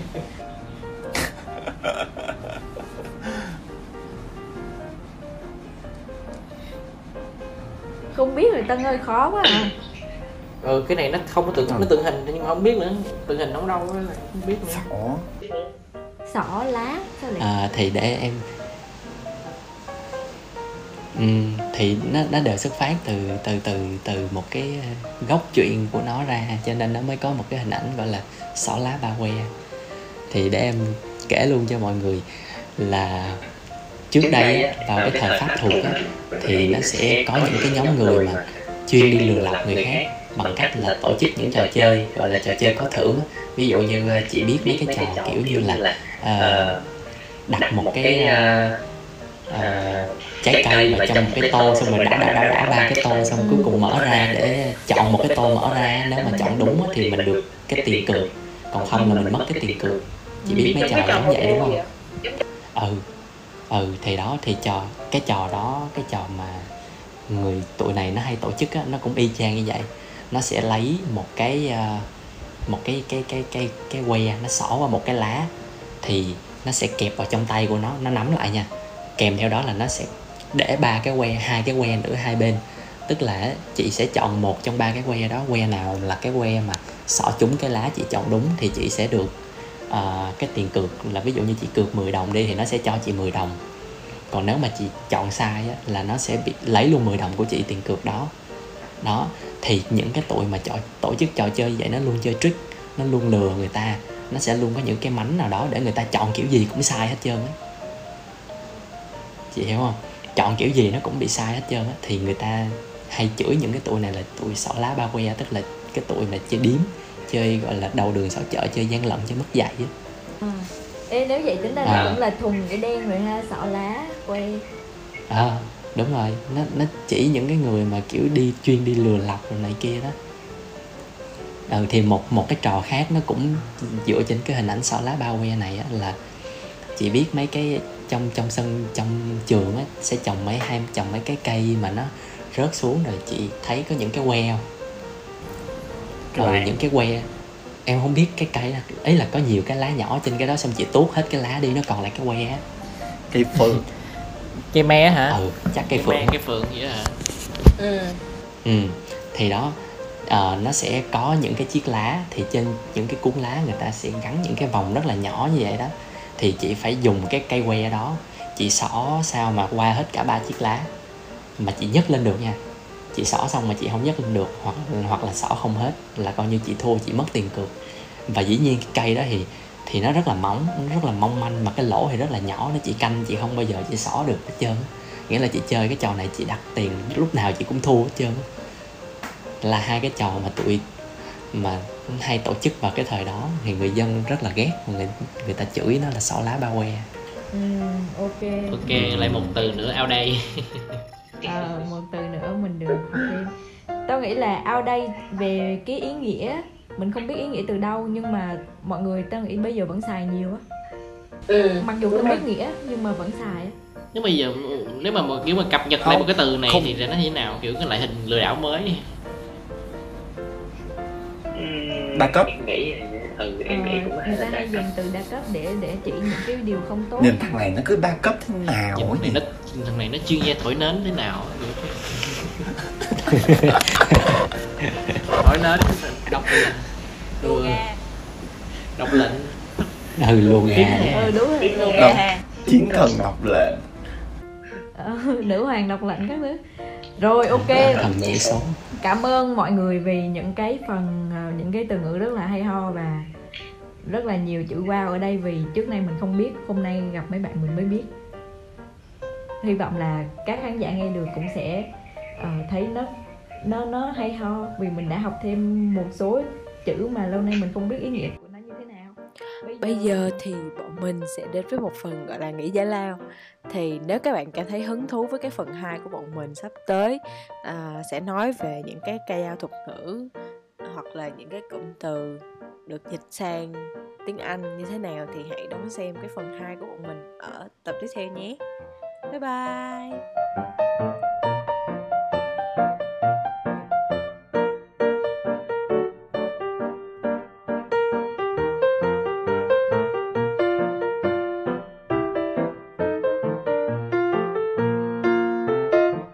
Không biết rồi Tân ơi khó quá à. ừ cái này nó không có tượng Ừ. nó tượng hình nhưng mà không biết nữa tượng hình nóng đâu á, không biết nữa Ủa? Xỏ lá sao lại à, thì để em Ừm, thì nó nó đều xuất phát từ từ từ từ một cái gốc truyện của nó ra cho nên nó mới có một cái hình ảnh gọi là xỏ lá ba que thì để em kể luôn cho mọi người là trước đây á, vào cái thời pháp thuộc á, thì nó sẽ có những cái nhóm người mà chuyên đi lừa lọc người khác bằng cách là tổ chức những trò chơi gọi là trò chơi có thưởng á. ví dụ như ờ, chị biết mấy cái trò kiểu như là ờ, đặt một cái ờ, ờ, trái cây vào trong một cái tô xong rồi đã đã đã đã ba cái tô xong cuối cùng mở ra để chọn một cái tô mở ra. Nếu mà chọn đúng thì mình được cái tiền cược. Còn không là mình mất cái tiền cược. Chị biết mấy trò giống vậy đúng không? Ừ. Ừ thì đó thì trò cái trò đó cái trò mà người tụi này nó hay tổ chức á nó cũng y chang như vậy. Nó sẽ lấy một cái ờ, một cái cái cái cái cái que nó xỏ vào một cái lá thì nó sẽ kẹp vào trong tay của nó nó nắm lại nha kèm theo đó là nó sẽ để ba cái que hai cái que nữa hai bên. Tức là chị sẽ chọn một trong ba cái que đó que nào là cái que mà xỏ trúng cái lá chị chọn đúng thì chị sẽ được uh, cái tiền cược là ví dụ như chị cược 10 đồng đi thì nó sẽ cho chị 10 đồng. Còn nếu mà chị chọn sai á, là nó sẽ bị lấy luôn 10 đồng của chị tiền cược đó. Đó thì những cái tụi mà trò, tổ chức trò chơi vậy nó luôn chơi trick nó luôn lừa người ta. Nó sẽ luôn có những cái mánh nào đó để người ta chọn kiểu gì cũng sai hết trơn ấy chị hiểu không? Chọn kiểu gì nó cũng bị sai hết trơn á. Thì người ta hay chửi những cái tụi này là tụi xỏ lá ba que tức là cái tụi mà chơi điếm chơi gọi là đầu đường xỏ chợ chơi gian lận chơi mất dạy á. Ừ. Ê, nếu vậy tính ra À. nó cũng là thùng cái đen rồi ha sọ lá quay à đúng rồi. Nó nó chỉ những cái người mà kiểu đi chuyên đi lừa lọc rồi này kia đó. Ừ, thì một một cái trò khác nó cũng dựa trên cái hình ảnh xỏ lá bao que này á, là chị biết mấy cái trong trong sân trong trường á sẽ trồng mấy hai trồng mấy cái cây mà nó rớt xuống rồi chị thấy có những cái que không? Cái ừ, lạng. những cái que. Em không biết cái cây đó ấy là có nhiều cái lá nhỏ trên cái đó xong chị tuốt hết cái lá đi nó còn lại cái que á. Cây phượng. Cây me hả? Ừ chắc cây phượng me cây phượng vậy đó hả? Ừ. Ừ, thì đó ờ, nó sẽ có những cái chiếc lá thì trên những cái cuốn lá người ta sẽ gắn những cái vòng rất là nhỏ như vậy đó thì chị phải dùng cái cây que đó. Chị xỏ sao mà qua hết cả ba chiếc lá mà chị nhấc lên được nha. Chị xỏ xong mà chị không nhấc lên được hoặc hoặc là xỏ không hết là coi như chị thua, chị mất tiền cược. Và dĩ nhiên cái cây đó thì thì nó rất là mỏng nó rất là mong manh mà cái lỗ thì rất là nhỏ, nó chị canh, chị không bao giờ chị xỏ được hết trơn. Nghĩa là chị chơi cái trò này chị đặt tiền lúc nào chị cũng thua hết trơn. Là hai cái trò mà tụi mà hay tổ chức vào cái thời đó thì người dân rất là ghét người người ta chửi nó là xỏ lá ba que. Ừ, ok. Ok lại một từ nữa ao đây. Ờ, một từ nữa mình được thêm tao nghĩ là ao đây về cái ý nghĩa mình không biết ý nghĩa từ đâu nhưng mà mọi người tao nghĩ bây giờ vẫn xài nhiều á. Ừ mặc dù rồi. biết nghĩa nhưng mà vẫn xài á. Nếu bây giờ nếu mà kiểu mà cập nhật lại Không, một cái từ này không. thì nó như thế nào? Kiểu cái loại hình lừa đảo mới đa cấp. Em nghĩ ừ em nghĩ cũng hay người ta hay dùng từ đa cấp để để chỉ những cái điều không tốt. Nhìn thằng này nó cứ đa cấp thế nào Nhìn thằng này nó thằng này nó chuyên gia thổi nến thế nào. Thổi nến đọc lệnh. Ừ, đọc lệnh. Ừ luôn gà. Ừ đúng rồi luôn chiến thần đọc lệnh. Ờ, nữ hoàng độc lệnh các thứ rồi ok. Cảm ơn mọi người vì những cái phần ờ, những cái từ ngữ rất là hay ho và rất là nhiều chữ wow ở đây vì trước nay mình không biết hôm nay gặp mấy bạn mình mới biết. Hy vọng là các khán giả nghe được cũng sẽ ờ, thấy nó nó nó hay ho vì mình đã học thêm một số chữ mà lâu nay mình không biết ý nghĩa của Bây giờ thì bọn mình sẽ đến với một phần gọi là nghĩ giải lao. Thì nếu các bạn cảm thấy hứng thú với cái phần 2 của bọn mình sắp tới à, Sẽ nói về những cái cây ao thuật ngữ Hoặc là những cái cụm từ được dịch sang tiếng Anh như thế nào Thì hãy đón xem cái phần 2 của bọn mình ở tập tiếp theo nhé. Bye bye!